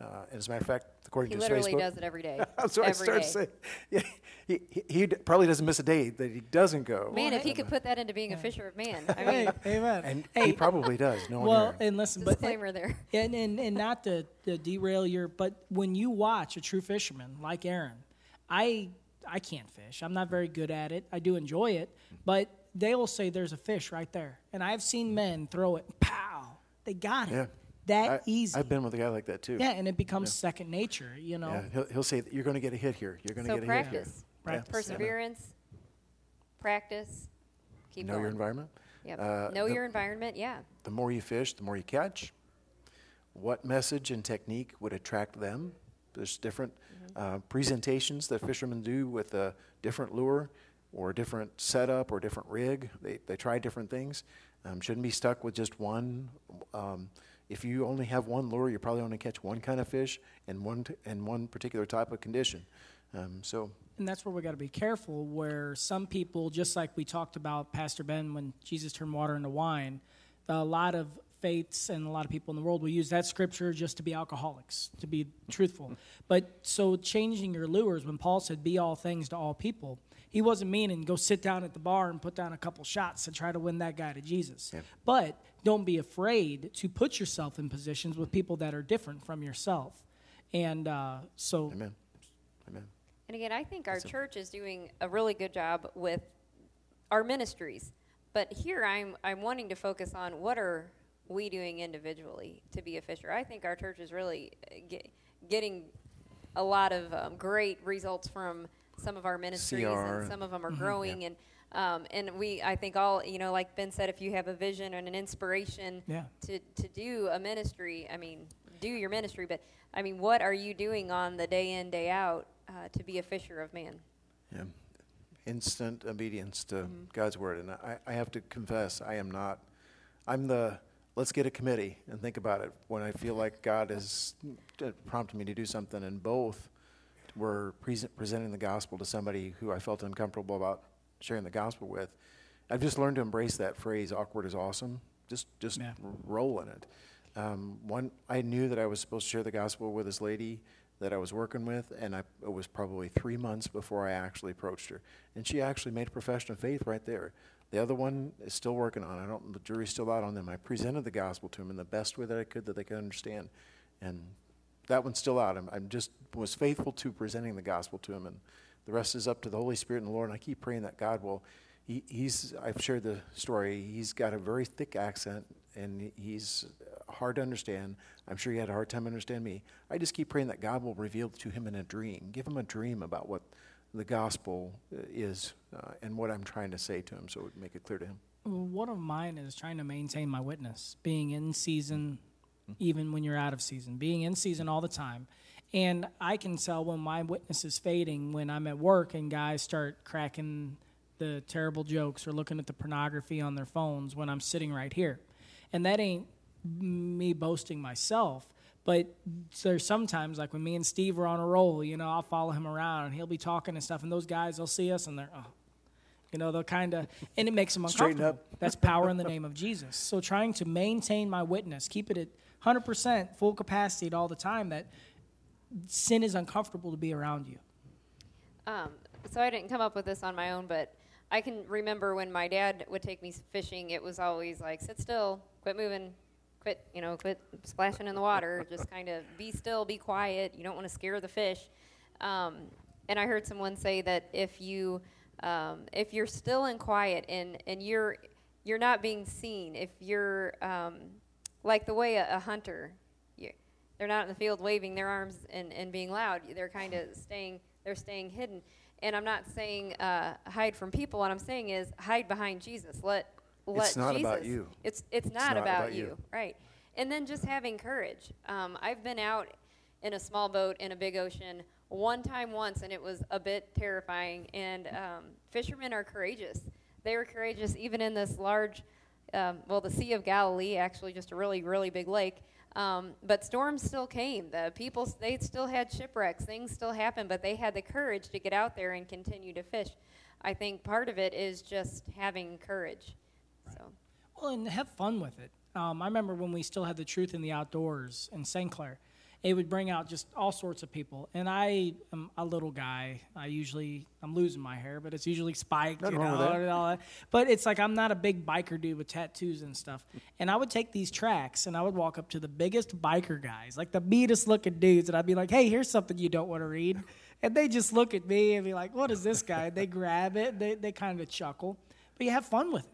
[SPEAKER 3] Uh, and as a matter of fact, according
[SPEAKER 1] he
[SPEAKER 3] to his
[SPEAKER 1] literally does it every day.
[SPEAKER 3] That's what I
[SPEAKER 1] every
[SPEAKER 3] started
[SPEAKER 1] day.
[SPEAKER 3] to say. Yeah, he, he, he d- probably doesn't miss a day that he doesn't go.
[SPEAKER 1] Man, if he could put that into being a fisher of man, I
[SPEAKER 2] hey,
[SPEAKER 1] mean,
[SPEAKER 2] amen.
[SPEAKER 3] and
[SPEAKER 2] hey,
[SPEAKER 3] he probably does. No one
[SPEAKER 2] well,
[SPEAKER 3] Aaron.
[SPEAKER 2] and listen, but
[SPEAKER 1] disclaimer there.
[SPEAKER 2] and, and, and not to, to derail your but when you watch a true fisherman like aaron i i can't fish i'm not very good at it i do enjoy it but they'll say there's a fish right there and i've seen men throw it pow they got it
[SPEAKER 3] yeah,
[SPEAKER 2] that
[SPEAKER 3] I,
[SPEAKER 2] easy
[SPEAKER 3] I've been with a guy like that too.
[SPEAKER 2] yeah and it becomes second nature you know
[SPEAKER 3] Yeah, he'll, he'll say that you're going to get a hit here. You're going to
[SPEAKER 1] So
[SPEAKER 3] get a hit here.
[SPEAKER 1] practice,
[SPEAKER 2] Practice, yeah.
[SPEAKER 1] perseverance, practice. Keep
[SPEAKER 3] Know
[SPEAKER 1] going.
[SPEAKER 3] your environment.
[SPEAKER 1] Yep.
[SPEAKER 3] Uh,
[SPEAKER 1] know
[SPEAKER 3] the-
[SPEAKER 1] your environment. Yeah.
[SPEAKER 3] The more you fish, the more you catch. What message and technique would attract them? There's different uh, presentations that fishermen do with a different lure or a different setup or different rig. They, they try different things. Um, shouldn't be stuck with just one. Um, if you only have one lure, you probably only catch one kind of fish and one t- and one particular type of condition. Um, so
[SPEAKER 2] and that's where we got to be careful where some people just like we talked about pastor ben when jesus turned water into wine a lot of faiths and a lot of people in the world will use that scripture just to be alcoholics to be truthful but so changing your lures when paul said be all things to all people he wasn't meaning go sit down at the bar and put down a couple shots to try to win that guy to jesus
[SPEAKER 3] Yeah.
[SPEAKER 2] but don't be afraid to put yourself in positions with people that are different from yourself and uh, so
[SPEAKER 3] amen, amen.
[SPEAKER 1] And again, I think our
[SPEAKER 3] That's
[SPEAKER 1] church is doing a really good job with our ministries. But here I'm I'm wanting to focus on what are we doing individually to be a fisher. I think our church is really uh, get, getting a lot of um, great results from some of our ministries,
[SPEAKER 3] CR.
[SPEAKER 1] and some of them are growing. And um, and we, I think all you know, like Ben said, if you have a vision and an inspiration
[SPEAKER 2] Yeah.
[SPEAKER 1] to to do a ministry, I mean, do your ministry. But I mean, what are you doing on the day in day out uh, to be a fisher of man?
[SPEAKER 3] Yeah. Instant obedience to
[SPEAKER 1] Mm-hmm.
[SPEAKER 3] God's word. And I, I have to confess, I am not. I'm the let's get a committee and think about it when I feel like God has uh, prompted me to do something, and both were present, presenting the gospel to somebody who I felt uncomfortable about sharing the gospel with. I've just learned to embrace that phrase, awkward is awesome. Just, just
[SPEAKER 2] Yeah.
[SPEAKER 3] r- roll in it. Um, one, I knew that I was supposed to share the gospel with this lady that I was working with, and I, it was probably three months before I actually approached her. And she actually made a profession of faith right there. The other one is still working on. I don't. The jury's still out on them. I presented the gospel to them in the best way that I could that they could understand, and that one's still out. I'm, I'm just was faithful to presenting the gospel to him, and the rest is up to the Holy Spirit and the Lord. And I keep praying that God will. He, he's. I've shared the story. He's got a very thick accent, and he's hard to understand. I'm sure he had a hard time understanding me. I just keep praying that God will reveal to him in a dream. Give him a dream about what the gospel uh, is uh, and what I'm trying to say to him, so it would make it clear to him.
[SPEAKER 2] One of mine is trying to maintain my witness, being in season, Mm-hmm. even when you're out of season, being in season all the time. And I can tell when my witness is fading when I'm at work and guys start cracking the terrible jokes or looking at the pornography on their phones when I'm sitting right here. And that ain't me boasting myself, but there's sometimes like when me and Steve are on a roll, you know, I'll follow him around and he'll be talking and stuff, and those guys they'll see us and they're oh, you know, they'll kind of, and it makes them
[SPEAKER 3] Straighten
[SPEAKER 2] uncomfortable.
[SPEAKER 3] up.
[SPEAKER 2] That's power in the name of Jesus. So trying to maintain my witness, keep it at 100% full capacity at all the time, that sin is uncomfortable to be around you.
[SPEAKER 1] Um, so I didn't come up with this on my own, but I can remember when my dad would take me fishing. It was always like, sit still, quit moving, quit, you know, quit splashing in the water. Just kind of be still, be quiet. You don't want to scare the fish. Um, and I heard someone say that if you um, if you're still and quiet and and you're you're not being seen, if you're um, like the way a, a hunter, you, they're not in the field waving their arms and, and being loud. They're kind of staying they're staying hidden. And I'm not saying uh, hide from people. What I'm saying is hide behind Jesus. Let let
[SPEAKER 3] It's not
[SPEAKER 1] Jesus.
[SPEAKER 3] about you.
[SPEAKER 1] It's it's not,
[SPEAKER 3] not
[SPEAKER 1] about,
[SPEAKER 3] about
[SPEAKER 1] you.
[SPEAKER 3] you.
[SPEAKER 1] right? And then just having courage. Um, I've been out in a small boat in a big ocean one time once, and it was a bit terrifying. And um, fishermen are courageous. They were courageous even in this large, um, well, the Sea of Galilee, actually, just a really really big lake. Um, but storms still came. The people, they still had shipwrecks. Things still happened, but they had the courage to get out there and continue to fish. I think part of it is just having courage. So,
[SPEAKER 2] Well, and have fun with it. Um, I remember when we still had the truth in the outdoors in St. Clair. It would bring out just all sorts of people, and I am a little guy. I usually I'm losing my hair, but it's usually spiked,
[SPEAKER 3] Nothing
[SPEAKER 2] you know, and all that. But it's like I'm not a big biker dude with tattoos and stuff. And I would take these tracks, and I would walk up to the biggest biker guys, like the meanest looking dudes, and I'd be like, "Hey, here's something you don't want to read," and they just look at me and be like, "What is this guy?" they grab it, they they kind of chuckle, but you have fun with it.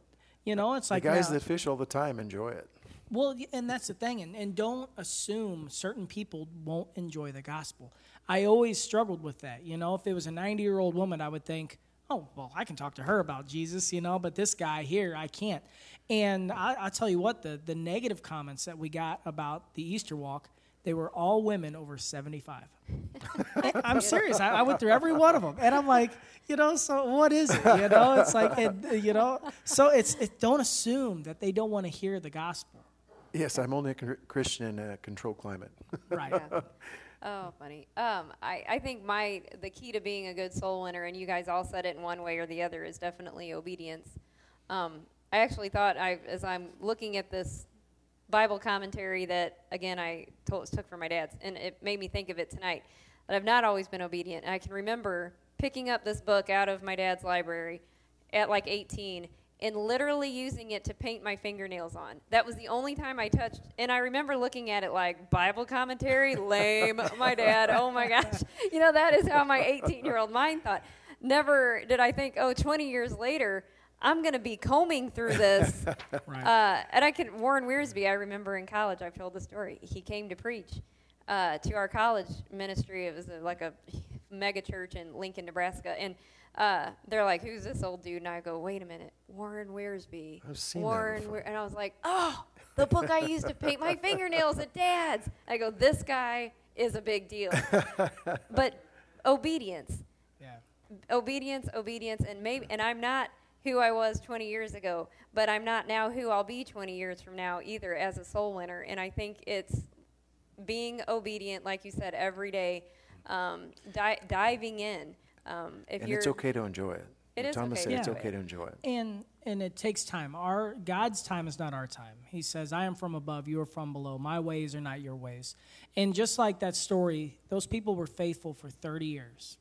[SPEAKER 2] You know, it's
[SPEAKER 3] The
[SPEAKER 2] like
[SPEAKER 3] guys
[SPEAKER 2] now-
[SPEAKER 3] that fish all the time enjoy it.
[SPEAKER 2] Well, and that's the thing, and, and don't assume certain people won't enjoy the gospel. I always struggled with that. You know, if it was a 90 year old woman, I would think, oh, well, I can talk to her about Jesus, you know, but this guy here, I can't. And I, I'll tell you what, the, the negative comments that we got about the Easter walk, they were all women over 75. I'm serious. I, I went through every one of them, and I'm like, you know, so what is it? You know, it's like, it, you know, so it's it, don't assume that they don't want to hear the gospel.
[SPEAKER 3] Yes, I'm only a Christian in a controlled climate.
[SPEAKER 2] Right.
[SPEAKER 1] yeah. Oh, funny. Um, I, I think my the key to being a good soul winner, and you guys all said it in one way or the other, is definitely obedience. Um, I actually thought I, as I'm looking at this Bible commentary that again I told, took from my dad's, and it made me think of it tonight. That I've not always been obedient. And I can remember picking up this book out of my dad's library at like 18 and literally using it to paint my fingernails on. That was the only time I touched. And I remember looking at it like Bible commentary, lame. my dad, oh my gosh. You know, that is how my 18 year old mind thought. Never did I think, oh, 20 years later, I'm going to be combing through this.
[SPEAKER 2] Right.
[SPEAKER 1] Uh, and I can, Warren Wiersbe, I remember in college, I've told the story. He came to preach uh, to our college ministry. It was a, like a mega church in Lincoln, Nebraska. And uh, they're like, "Who's this old dude?" And I go, "Wait a minute, Warren Wiersbe."
[SPEAKER 3] I've seen that
[SPEAKER 1] Warren,
[SPEAKER 3] before.
[SPEAKER 1] Weir-" and I was like, "Oh, the book I used to paint my fingernails at Dad's." I go, "This guy is a big deal." but obedience,
[SPEAKER 2] yeah.
[SPEAKER 1] obedience, obedience, and maybe, and I'm not who I was 20 years ago, but I'm not now who I'll be 20 years from now either as a soul winner. And I think it's being obedient, like you said, every day, um, di- diving in. Um, if
[SPEAKER 3] and
[SPEAKER 1] you're,
[SPEAKER 3] it's okay to enjoy it.
[SPEAKER 1] It is
[SPEAKER 3] Thomas
[SPEAKER 1] okay
[SPEAKER 3] said
[SPEAKER 2] to
[SPEAKER 3] it's
[SPEAKER 1] enjoy
[SPEAKER 3] okay
[SPEAKER 1] it.
[SPEAKER 3] to enjoy it.
[SPEAKER 2] And and it takes time. Our God's time is not our time. He says, "I am from above, you are from below. My ways are not your ways." And just like that story, those people were faithful for 30 years.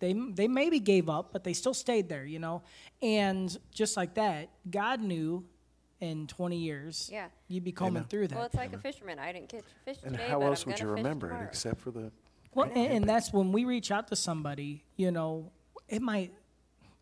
[SPEAKER 2] They they maybe gave up, but they still stayed there, you know. And just like that, God knew in 20 years,
[SPEAKER 1] Yeah.
[SPEAKER 2] you'd be combing
[SPEAKER 3] Amen.
[SPEAKER 2] through that.
[SPEAKER 1] well, it's like a fisherman. I didn't catch fish
[SPEAKER 3] And
[SPEAKER 1] today,
[SPEAKER 3] how
[SPEAKER 1] but
[SPEAKER 3] else
[SPEAKER 1] I'm
[SPEAKER 3] would you
[SPEAKER 1] gonna fish
[SPEAKER 3] remember it except for the
[SPEAKER 2] Well, and, and that's when we reach out to somebody, you know, it might,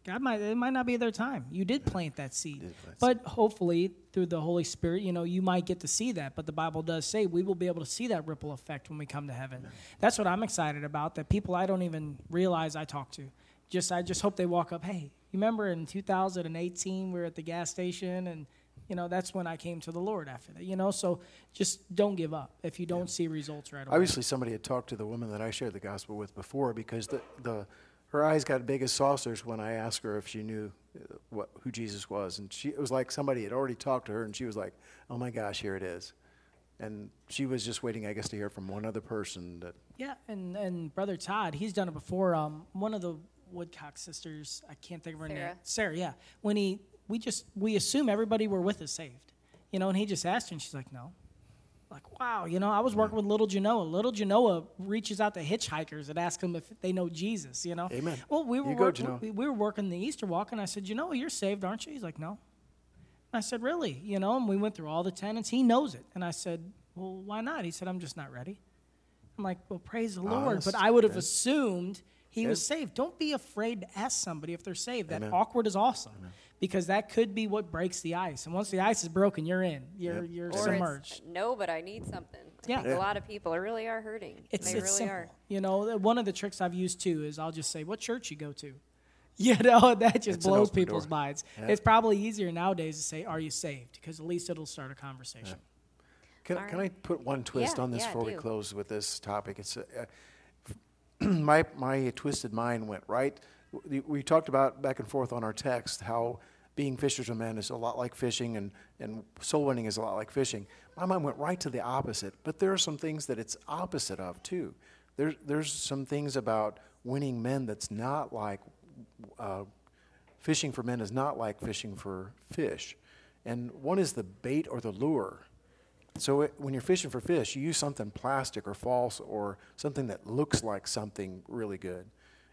[SPEAKER 2] God might, it might not be their time. You did plant that seed,
[SPEAKER 3] plant
[SPEAKER 2] but hopefully through the Holy Spirit, you know, you might get to see that. But the Bible does say we will be able to see that ripple effect when we come to heaven. That's what I'm excited about. That people I don't even realize I talk to, just I just hope they walk up. Hey, you remember in 2018 we were at the gas station and. You know, that's when I came to the Lord after that. You know, so just don't give up if you don't see results right away.
[SPEAKER 3] Obviously, somebody had talked to the woman that I shared the gospel with before because the, the her eyes got big as saucers when I asked her if she knew uh, what who Jesus was, and she it was like somebody had already talked to her, and she was like, "Oh my gosh, here it is," and she was just waiting, I guess, to hear from one other person that
[SPEAKER 2] Yeah, and and brother Todd, he's done it before. Um, one of the Woodcock sisters, I can't think of her name.
[SPEAKER 1] Sarah.
[SPEAKER 2] Sarah, yeah. When he, we just we assume everybody we're with is saved, you know. And he just asked her, and she's like, no. Like wow, you know, I was working with little Genoa. Little Genoa reaches out to hitchhikers and asks them if they know Jesus. You know.
[SPEAKER 3] Amen.
[SPEAKER 2] Well, we were work- we, we were working the Easter walk, and I said, you know, you're saved, aren't you? He's like, no. I said, really? You know, and we went through all the tenets. He knows it. And I said, well, why not? He said, I'm just not ready. I'm like, well, praise the Lord.
[SPEAKER 3] Honest,
[SPEAKER 2] But I would have
[SPEAKER 3] good.
[SPEAKER 2] assumed he was saved. Don't be afraid to ask somebody if they're saved. That
[SPEAKER 3] Amen.
[SPEAKER 2] awkward is awesome because that could be what breaks the ice. And once the ice is broken, you're in. You're
[SPEAKER 3] Yep.
[SPEAKER 2] you're
[SPEAKER 1] Or
[SPEAKER 2] submerged.
[SPEAKER 1] it's, no, but I need something. I
[SPEAKER 2] Yeah.
[SPEAKER 1] think
[SPEAKER 2] Yeah.
[SPEAKER 1] a lot of people really are hurting.
[SPEAKER 2] It's,
[SPEAKER 1] they
[SPEAKER 2] it's
[SPEAKER 1] really
[SPEAKER 2] simple.
[SPEAKER 1] are.
[SPEAKER 2] You know, one of the tricks I've used too is I'll just say, "What church you go to?" You know, that just
[SPEAKER 3] It's
[SPEAKER 2] blows people's
[SPEAKER 3] door.
[SPEAKER 2] minds.
[SPEAKER 3] Yeah.
[SPEAKER 2] It's probably easier nowadays to say, "Are you saved?" Because at least it'll start a conversation.
[SPEAKER 3] Can,
[SPEAKER 1] All
[SPEAKER 3] can I put one twist
[SPEAKER 1] Yeah,
[SPEAKER 3] on this
[SPEAKER 1] yeah,
[SPEAKER 3] before we close with this topic? It's uh, my my twisted mind went right. We, talked about back and forth on our text how being fishers of men is a lot like fishing, and and soul winning is a lot like fishing. My mind went right to the opposite. But there are some things that it's opposite of too. There's there's some things about winning men that's not like uh, fishing for men is not like fishing for fish. And one is the bait or the lure. So it, when you're fishing for fish, you use something plastic or false or something that looks like something really good.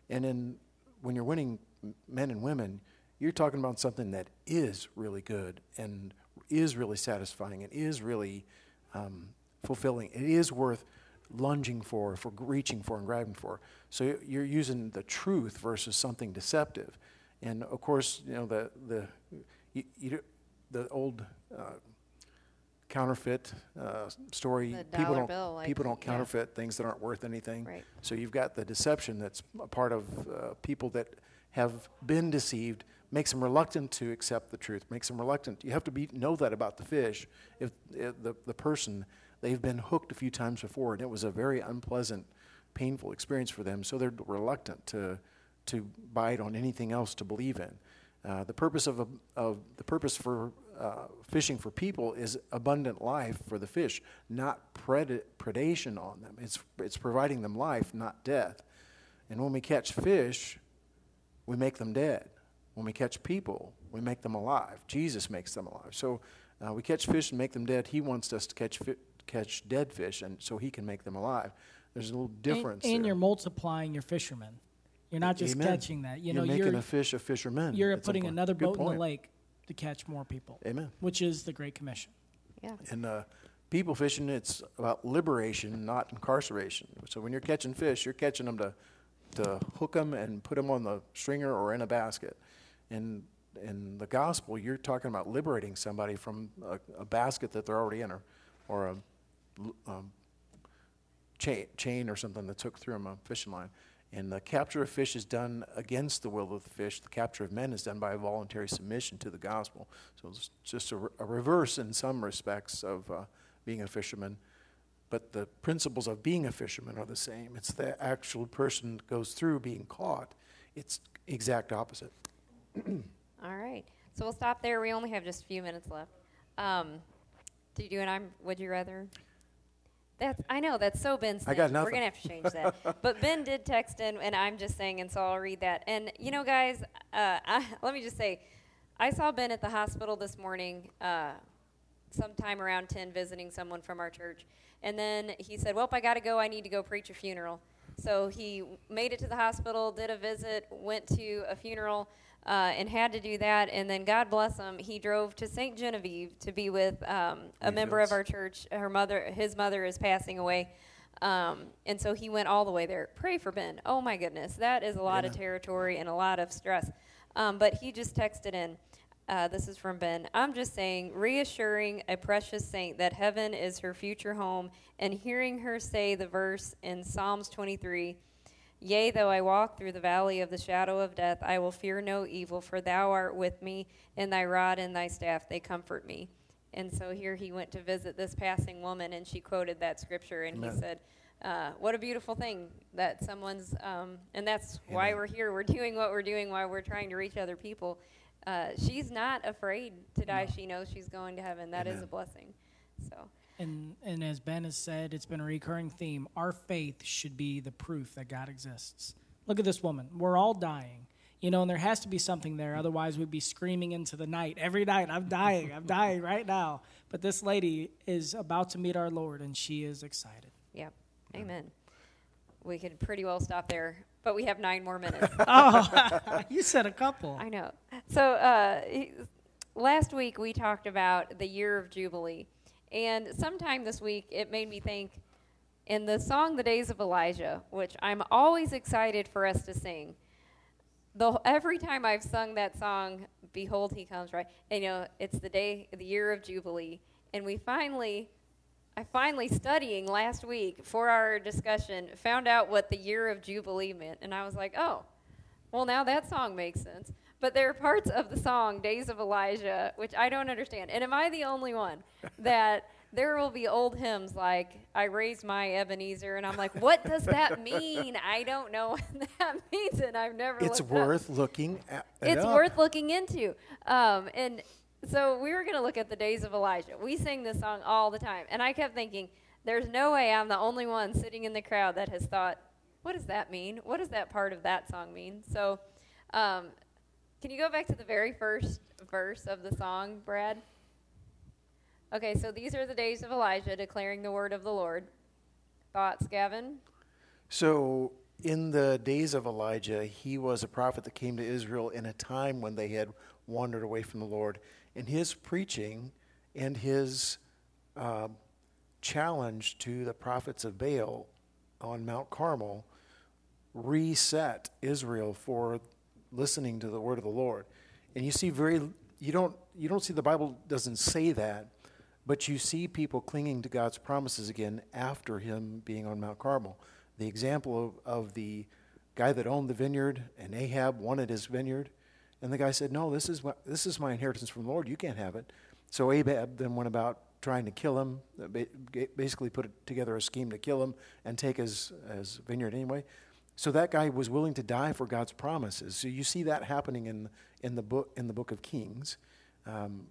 [SPEAKER 3] And then when you're winning men and women, you're talking about something that is really good and is really satisfying and is really um, fulfilling. It is worth lunging for, for reaching for and grabbing for. So you're using the truth versus something deceptive. And of course, you know the the you, you, the old uh, counterfeit uh, story.
[SPEAKER 1] The
[SPEAKER 3] people don't
[SPEAKER 1] bill, like,
[SPEAKER 3] people don't
[SPEAKER 1] yeah.
[SPEAKER 3] counterfeit things that aren't worth anything.
[SPEAKER 1] Right.
[SPEAKER 3] So you've got the deception that's a part of uh, people that have been deceived, makes them reluctant to accept the truth, makes them reluctant. You have to be know that about the fish. If, if the the person they've been hooked a few times before, and it was a very unpleasant, painful experience for them, so they're reluctant to to bite on anything else to believe in. Uh, the purpose of, a, of the purpose for uh, fishing for people is abundant life for the fish, not pred- predation on them. It's it's providing them life, not death. And when we catch fish, we make them dead. When we catch people, we make them alive. Jesus makes them alive. So uh, we catch fish and make them dead. He wants us to catch fi- catch dead fish, and so He can make them alive. There's a little difference.
[SPEAKER 2] And,
[SPEAKER 3] there.
[SPEAKER 2] you're multiplying your fishermen. You're not just
[SPEAKER 3] Amen.
[SPEAKER 2] catching that. You
[SPEAKER 3] you're
[SPEAKER 2] know,
[SPEAKER 3] making
[SPEAKER 2] you're
[SPEAKER 3] a fish a fisherman.
[SPEAKER 2] you're putting another boat in the lake to catch more people,
[SPEAKER 3] Amen.
[SPEAKER 2] which is the Great Commission.
[SPEAKER 1] Yeah.
[SPEAKER 3] And uh, people fishing, it's about liberation, not incarceration. So when you're catching fish, you're catching them to, to hook them and put them on the stringer or in a basket. And in the gospel, you're talking about liberating somebody from a, a basket that they're already in, or, or a l- um, chain, chain or something that's hooked through them, a fishing line. And the capture of fish is done against the will of the fish. The capture of men is done by a voluntary submission to the gospel. So it's just a, re- a reverse in some respects of uh, being a fisherman. But the principles of being a fisherman are the same. It's the actual person that goes through being caught. It's exact opposite.
[SPEAKER 1] All right. So we'll stop there. We only have just a few minutes left. Um, you and I, would you rather? That's, I know, that's so Ben
[SPEAKER 3] I got
[SPEAKER 1] We're going to have to change that. but Ben did text in, and I'm just saying, and so I'll read that. And, you know, guys, uh, I, let me just say, I saw Ben at the hospital this morning, uh, sometime around 10, visiting someone from our church. And then he said, Well, I got to go. I need to go preach a funeral. So he made it to the hospital, did a visit, went to a funeral, uh, and had to do that. And then, God bless him, he drove to St. Genevieve to be with um, a member of our church. Her mother, his mother, is passing away. Um, and so he went all the way there. Pray for Ben. Oh my goodness, that is a lot of territory and a lot of stress. Um, but he just texted in. Uh, this is from Ben. I'm just saying, reassuring a precious saint that heaven is her future home, and hearing her say the verse in Psalms 23 Yea, though I walk through the valley of the shadow of death, I will fear no evil, for thou art with me, and thy rod and thy staff, they comfort me. And so here he went to visit this passing woman, and she quoted that scripture, and
[SPEAKER 3] Amen.
[SPEAKER 1] he said, uh, What a beautiful thing that someone's, um, and that's why we're here. We're doing what we're doing while we're trying to reach other people. Uh, she's not afraid to die. She knows she's going to heaven. That is
[SPEAKER 3] Amen.
[SPEAKER 1] a blessing. So,
[SPEAKER 2] And and as Ben has said, it's been a recurring theme. Our faith should be the proof that God exists. Look at this woman. We're all dying. You know, and there has to be something there. Otherwise, we'd be screaming into the night every night, I'm dying, I'm dying right now. But this lady is about to meet our Lord, and she is excited.
[SPEAKER 1] yep. Amen. We could pretty well stop there, but we have nine more minutes.
[SPEAKER 2] oh, you said a couple.
[SPEAKER 1] I know. So uh, last week we talked about the year of Jubilee. And sometime this week it made me think in the song The Days of Elijah, which I'm always excited for us to sing. The, every time I've sung that song, Behold, He Comes, right? And, you know, it's the day, the year of Jubilee. And we finally, I finally studying last week for our discussion, found out what the year of Jubilee meant. And I was like, oh, well, now that song makes sense. But there are parts of the song, Days of Elijah, which I don't understand. And am I the only one that there will be old hymns like, I raised my Ebenezer, and I'm like, what does that mean? I don't know what that means, and I've never
[SPEAKER 3] It's
[SPEAKER 1] looked up.
[SPEAKER 3] worth looking at. it
[SPEAKER 1] It's
[SPEAKER 3] up.
[SPEAKER 1] worth looking into. Um, and so we were going to look at the days of Elijah. We sing this song all the time. And I kept thinking, there's no way I'm the only one sitting in the crowd that has thought, what does that mean? What does that part of that song mean? So um, can you go back to the very first verse of the song, Brad? Okay, so these are the days of Elijah declaring the word of the Lord. Thoughts, Gavin?
[SPEAKER 3] So, in the days of Elijah, he was a prophet that came to Israel in a time when they had wandered away from the Lord. And his preaching and his uh, challenge to the prophets of Baal on Mount Carmel reset Israel for listening to the word of the Lord. And you see very you don't you don't see the Bible doesn't say that, but you see people clinging to God's promises again after him being on Mount Carmel. The example of, of the guy that owned the vineyard and Ahab wanted his vineyard, and the guy said, "No, this is my, this is my inheritance from the Lord. You can't have it." So Ahab then went about trying to kill him, basically put together a scheme to kill him and take his, his vineyard anyway. So that guy was willing to die for God's promises. So you see that happening in, in, the, book, in the book of Kings. Um,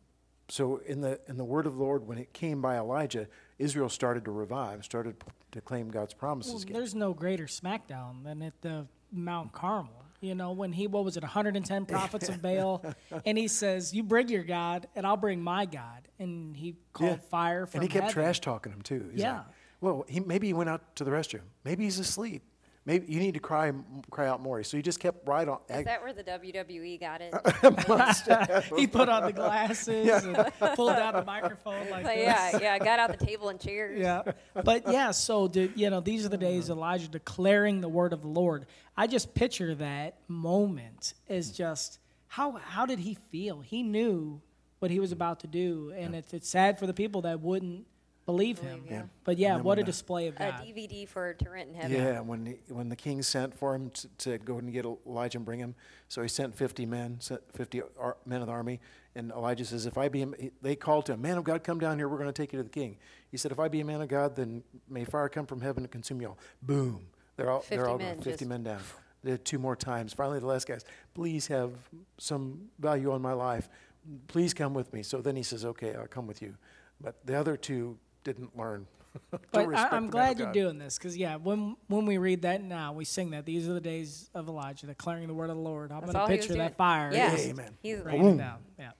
[SPEAKER 3] so in the, in the word of the Lord, when it came by Elijah, Israel started to revive, started to claim God's promises
[SPEAKER 2] Well,
[SPEAKER 3] again.
[SPEAKER 2] there's no greater smackdown than at the Mount Carmel. You know, when he, what was it, 110 prophets of Baal, and he says, You bring your God, and I'll bring my God. And he called
[SPEAKER 3] Yeah.
[SPEAKER 2] fire from
[SPEAKER 3] and he kept
[SPEAKER 2] heaven.
[SPEAKER 3] trash talking him too. He's
[SPEAKER 2] Yeah.
[SPEAKER 3] like, well, he, maybe he went out to the restroom. Maybe he's asleep. Maybe you need to cry, cry out more. So he just kept right on.
[SPEAKER 1] Is that where the WWE got it?
[SPEAKER 2] he put on the glasses and pulled out the microphone like
[SPEAKER 1] So,
[SPEAKER 2] this.
[SPEAKER 1] yeah, yeah, got out the table and chairs.
[SPEAKER 2] yeah. But yeah, so the, you know, these are the days mm-hmm. Elijah declaring the word of the Lord. I just picture that moment as mm. just how how did he feel? He knew what he was mm. about to do, and it's it's sad for the people that wouldn't believe him.
[SPEAKER 1] Yeah.
[SPEAKER 2] But yeah, what a
[SPEAKER 3] the-
[SPEAKER 2] display of that.
[SPEAKER 1] A
[SPEAKER 2] God.
[SPEAKER 1] DVD for Torrent in Heaven.
[SPEAKER 3] Yeah, when he, when the king sent for him to, to go and get Elijah and bring him, so he sent fifty men, fifty ar- men of the army, and Elijah says, "If I be," a, they called to him, "Man of God, come down here. We're going to take you to the king." He said, "If I be a man of God, then may fire come from heaven to consume you all." Boom! They're all
[SPEAKER 1] 50
[SPEAKER 3] they're all
[SPEAKER 1] men
[SPEAKER 3] fifty men down. They did two more times. Finally, the last guys, please have some value on my life. Please come with me. So then he says, "Okay, I'll come with you." But the other two didn't learn.
[SPEAKER 2] But I, I'm glad you're doing this because yeah, when when we read that now, we sing that these are the days of Elijah, declaring the word of the Lord. I'm
[SPEAKER 1] That's
[SPEAKER 2] going
[SPEAKER 1] all
[SPEAKER 2] to
[SPEAKER 1] he was
[SPEAKER 2] picture
[SPEAKER 1] doing.
[SPEAKER 2] that fire.
[SPEAKER 1] Yeah.
[SPEAKER 2] just
[SPEAKER 3] Amen.
[SPEAKER 1] He's,
[SPEAKER 2] raining down. Yeah.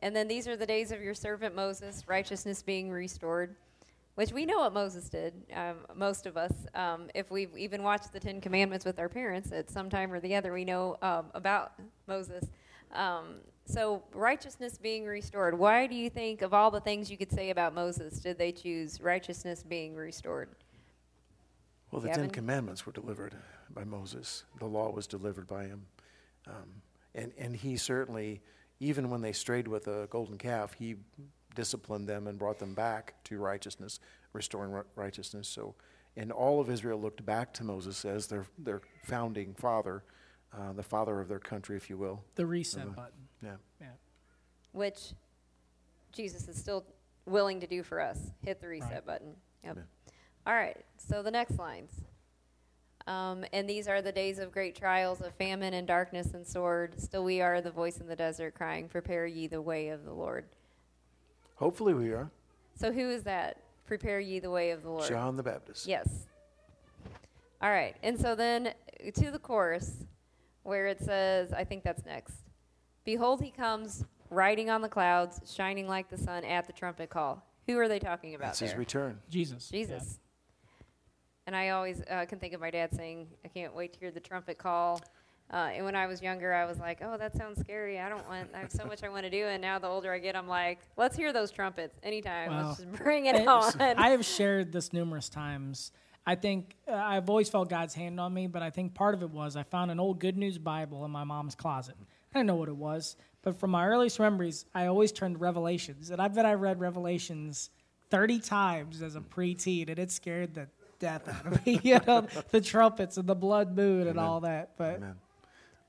[SPEAKER 1] and then these are the days of your servant Moses, righteousness being restored, which we know what Moses did, um, most of us. Um, if we've even watched the Ten Commandments with our parents at some time or the other, we know um, about Moses. Um, so, righteousness being restored. Why do you think, of all the things you could say about Moses, did they choose righteousness being restored?
[SPEAKER 3] Well, the
[SPEAKER 1] Gavin?
[SPEAKER 3] Ten Commandments were delivered by Moses. The law was delivered by him. Um, and, and he certainly, even when they strayed with a golden calf, he disciplined them and brought them back to righteousness, restoring ri- righteousness. So, and all of Israel looked back to Moses as their, their founding father, uh, the father of their country, if you will.
[SPEAKER 2] The reset
[SPEAKER 3] Uh-huh.
[SPEAKER 2] button.
[SPEAKER 3] Yeah.
[SPEAKER 2] Yeah.
[SPEAKER 1] which Jesus is still willing to do for us. Hit the reset
[SPEAKER 2] Right.
[SPEAKER 1] button. Yep.
[SPEAKER 3] Yeah.
[SPEAKER 1] All right. So the next lines. Um, and these are the days of great trials, of famine and darkness and sword. Still, we are the voice in the desert, crying, "Prepare ye the way of the Lord."
[SPEAKER 3] Hopefully we are.
[SPEAKER 1] So who is that? Prepare ye the way of the Lord.
[SPEAKER 3] John the Baptist.
[SPEAKER 1] Yes. All right. And so then to the chorus where it says, I think that's next. Behold, he comes riding on the clouds, shining like the sun at the trumpet call. Who are they talking about
[SPEAKER 3] That's his return.
[SPEAKER 2] Jesus. yeah.
[SPEAKER 1] Jesus. And I always uh, can think of my dad saying, I can't wait to hear the trumpet call. Uh, and when I was younger, I was like, oh, that sounds scary. I don't want, I have so much I want to do. And now the older I get, I'm like, let's hear those trumpets anytime.
[SPEAKER 2] Wow.
[SPEAKER 1] Let's just bring it
[SPEAKER 2] And
[SPEAKER 1] on.
[SPEAKER 2] I have shared this numerous times. I think uh, I've always felt God's hand on me, but I think part of it was I found an old Good News Bible in my mom's closet. I didn't know what it was, but from my earliest memories, I always turned to Revelations, and I bet I read Revelations thirty times as a preteen, and it scared the death out of me. you know, the trumpets and the blood moon and all that. But
[SPEAKER 3] Amen.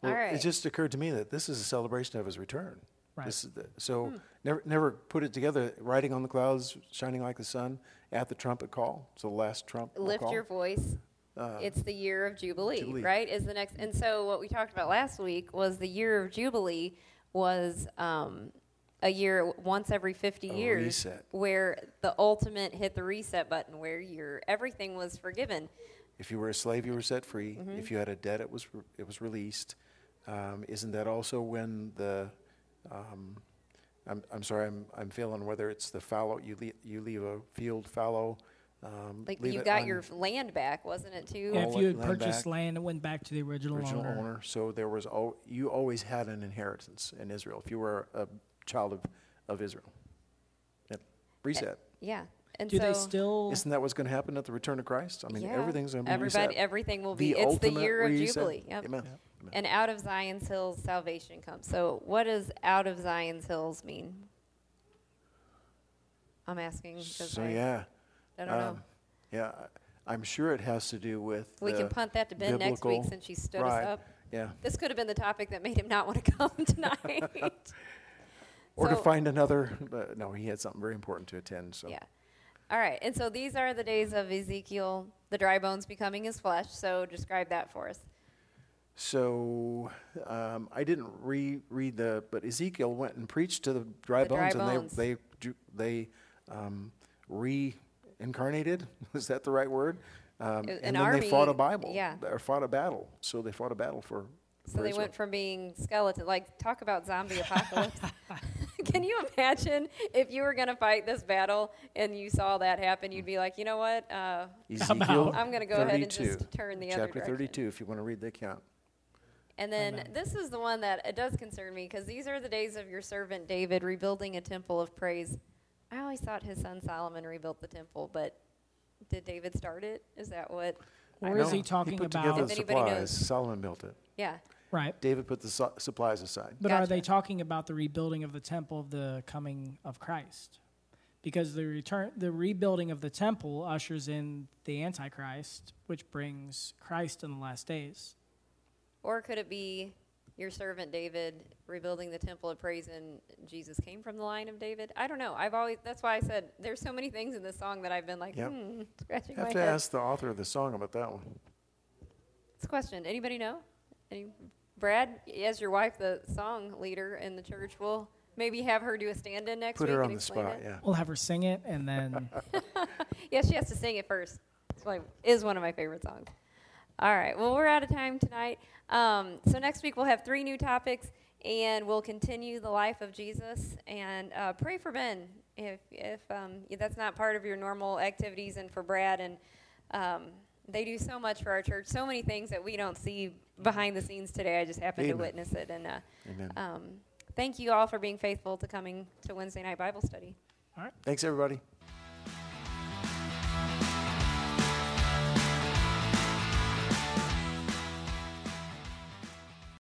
[SPEAKER 3] Well,
[SPEAKER 1] All right.
[SPEAKER 3] It just occurred to me that this is a celebration of his return.
[SPEAKER 2] Right.
[SPEAKER 3] This is the, so
[SPEAKER 1] Hmm.
[SPEAKER 3] never never put it together. Riding on the clouds, shining like the sun, at the trumpet call. So the last trump.
[SPEAKER 1] lift
[SPEAKER 3] call.
[SPEAKER 1] your voice.
[SPEAKER 3] Uh,
[SPEAKER 1] it's the year of Jubilee,
[SPEAKER 3] Jubilee.
[SPEAKER 1] right? Is the next, and so what we talked about last week was the year of Jubilee was um, a year once every fifty
[SPEAKER 3] A
[SPEAKER 1] years,
[SPEAKER 3] reset.
[SPEAKER 1] where the ultimate hit the reset button, where your everything was forgiven.
[SPEAKER 3] If you were a slave, you were set free.
[SPEAKER 1] Mm-hmm.
[SPEAKER 3] If you had a debt, it was re- it was released. Um, isn't that also when the um, I'm, I'm sorry, I'm, I'm feeling whether it's the fallow, you, le- you leave a field fallow. Um,
[SPEAKER 1] Like you got your land back, wasn't it too?
[SPEAKER 2] yeah, if you had
[SPEAKER 3] land
[SPEAKER 2] purchased
[SPEAKER 3] back.
[SPEAKER 2] land, it went back to the original,
[SPEAKER 3] original
[SPEAKER 2] owner.
[SPEAKER 3] owner. So there was, al- you always had an inheritance in Israel if you were a child of, of Israel. Yep. Reset.
[SPEAKER 1] Yeah, and
[SPEAKER 2] Do
[SPEAKER 1] so
[SPEAKER 2] they still?
[SPEAKER 3] Isn't that what's going to happen at the return of Christ? I mean,
[SPEAKER 1] yeah,
[SPEAKER 3] everything's going to be
[SPEAKER 1] everybody,
[SPEAKER 3] reset.
[SPEAKER 1] everything will be.
[SPEAKER 3] The
[SPEAKER 1] it's the year of
[SPEAKER 3] reset.
[SPEAKER 1] Jubilee. Yep.
[SPEAKER 3] Amen.
[SPEAKER 2] Yep.
[SPEAKER 3] Amen.
[SPEAKER 1] And out of Zion's hills, salvation comes. So, what does out of Zion's hills mean? I'm asking because
[SPEAKER 3] So
[SPEAKER 1] I,
[SPEAKER 3] yeah,
[SPEAKER 1] I don't know.
[SPEAKER 3] um, yeah, I- I'm sure it has to do with
[SPEAKER 1] We can punt that to Ben next week since she stood
[SPEAKER 3] right.
[SPEAKER 1] us up.
[SPEAKER 3] Yeah,
[SPEAKER 1] This could have been the topic that made him not want to come tonight.
[SPEAKER 3] or to find another. Uh, no, he had something very important to attend. So
[SPEAKER 1] Yeah. All right. And so these are the days of Ezekiel, the dry bones becoming his flesh. So describe that for us.
[SPEAKER 3] So um, I didn't re- read the, but Ezekiel went and preached to the dry
[SPEAKER 1] The dry
[SPEAKER 3] bones,
[SPEAKER 1] bones.
[SPEAKER 3] and they they they um, reincarnated. Is that the right word? Um, and
[SPEAKER 1] an
[SPEAKER 3] then they fought a Bible,
[SPEAKER 1] yeah.
[SPEAKER 3] or fought a battle. So they fought a battle for.
[SPEAKER 1] So they went from being skeleton, like talk about zombie apocalypse. Can you imagine if you were going to fight this battle and you saw that happen? You'd be like, you know what? Uh,
[SPEAKER 3] Ezekiel
[SPEAKER 1] I'm going to go ahead and just turn the other
[SPEAKER 3] chapter
[SPEAKER 1] direction.
[SPEAKER 3] 32, if you want to read the account.
[SPEAKER 1] And then
[SPEAKER 2] Amen.
[SPEAKER 1] this is the one that it does concern me because these are the days of your servant David rebuilding a temple of praise. I always thought his son Solomon rebuilt the temple, but did David start it? Is that what?
[SPEAKER 2] Or is he
[SPEAKER 1] know.
[SPEAKER 2] talking
[SPEAKER 3] put
[SPEAKER 2] about?
[SPEAKER 1] If
[SPEAKER 3] the
[SPEAKER 1] anybody
[SPEAKER 3] supplies.
[SPEAKER 1] knows.
[SPEAKER 3] Solomon built it.
[SPEAKER 1] Yeah.
[SPEAKER 2] Right.
[SPEAKER 3] David put the su- supplies aside.
[SPEAKER 2] But are they talking about the rebuilding of the temple of the coming of Christ? Because the return, the rebuilding of the temple ushers in the Antichrist, which brings Christ in the last days.
[SPEAKER 1] Or could it be your servant David rebuilding the temple of praise and Jesus came from the line of David? I don't know. I've always that's why I said there's so many things in this song that I've been like,
[SPEAKER 3] Yep.
[SPEAKER 1] hmm, scratching
[SPEAKER 3] Have
[SPEAKER 1] my
[SPEAKER 3] to
[SPEAKER 1] head.
[SPEAKER 3] ask the author of the song about that one.
[SPEAKER 1] It's a question. Anybody know? Any, Brad, as your wife, the song leader in the church, will maybe have her do a stand-in next
[SPEAKER 3] Put
[SPEAKER 1] week
[SPEAKER 3] her on the spot.
[SPEAKER 1] it.
[SPEAKER 3] Yeah.
[SPEAKER 2] We'll have her sing it, and then
[SPEAKER 1] Yeah, she has to sing it first. It's like is one of my favorite songs. All right. Well, we're out of time tonight. Um, so next week we'll have three new topics, and we'll continue the life of Jesus and uh, pray for Ben if if um, if that's not part of your normal activities, and for Brad and. Um, they do so much for our church, so many things that we don't see behind the scenes today. I just happened to witness it, and uh,
[SPEAKER 3] Amen.
[SPEAKER 1] um, thank you all for being faithful to coming to Wednesday night Bible study.
[SPEAKER 3] All right, thanks, everybody.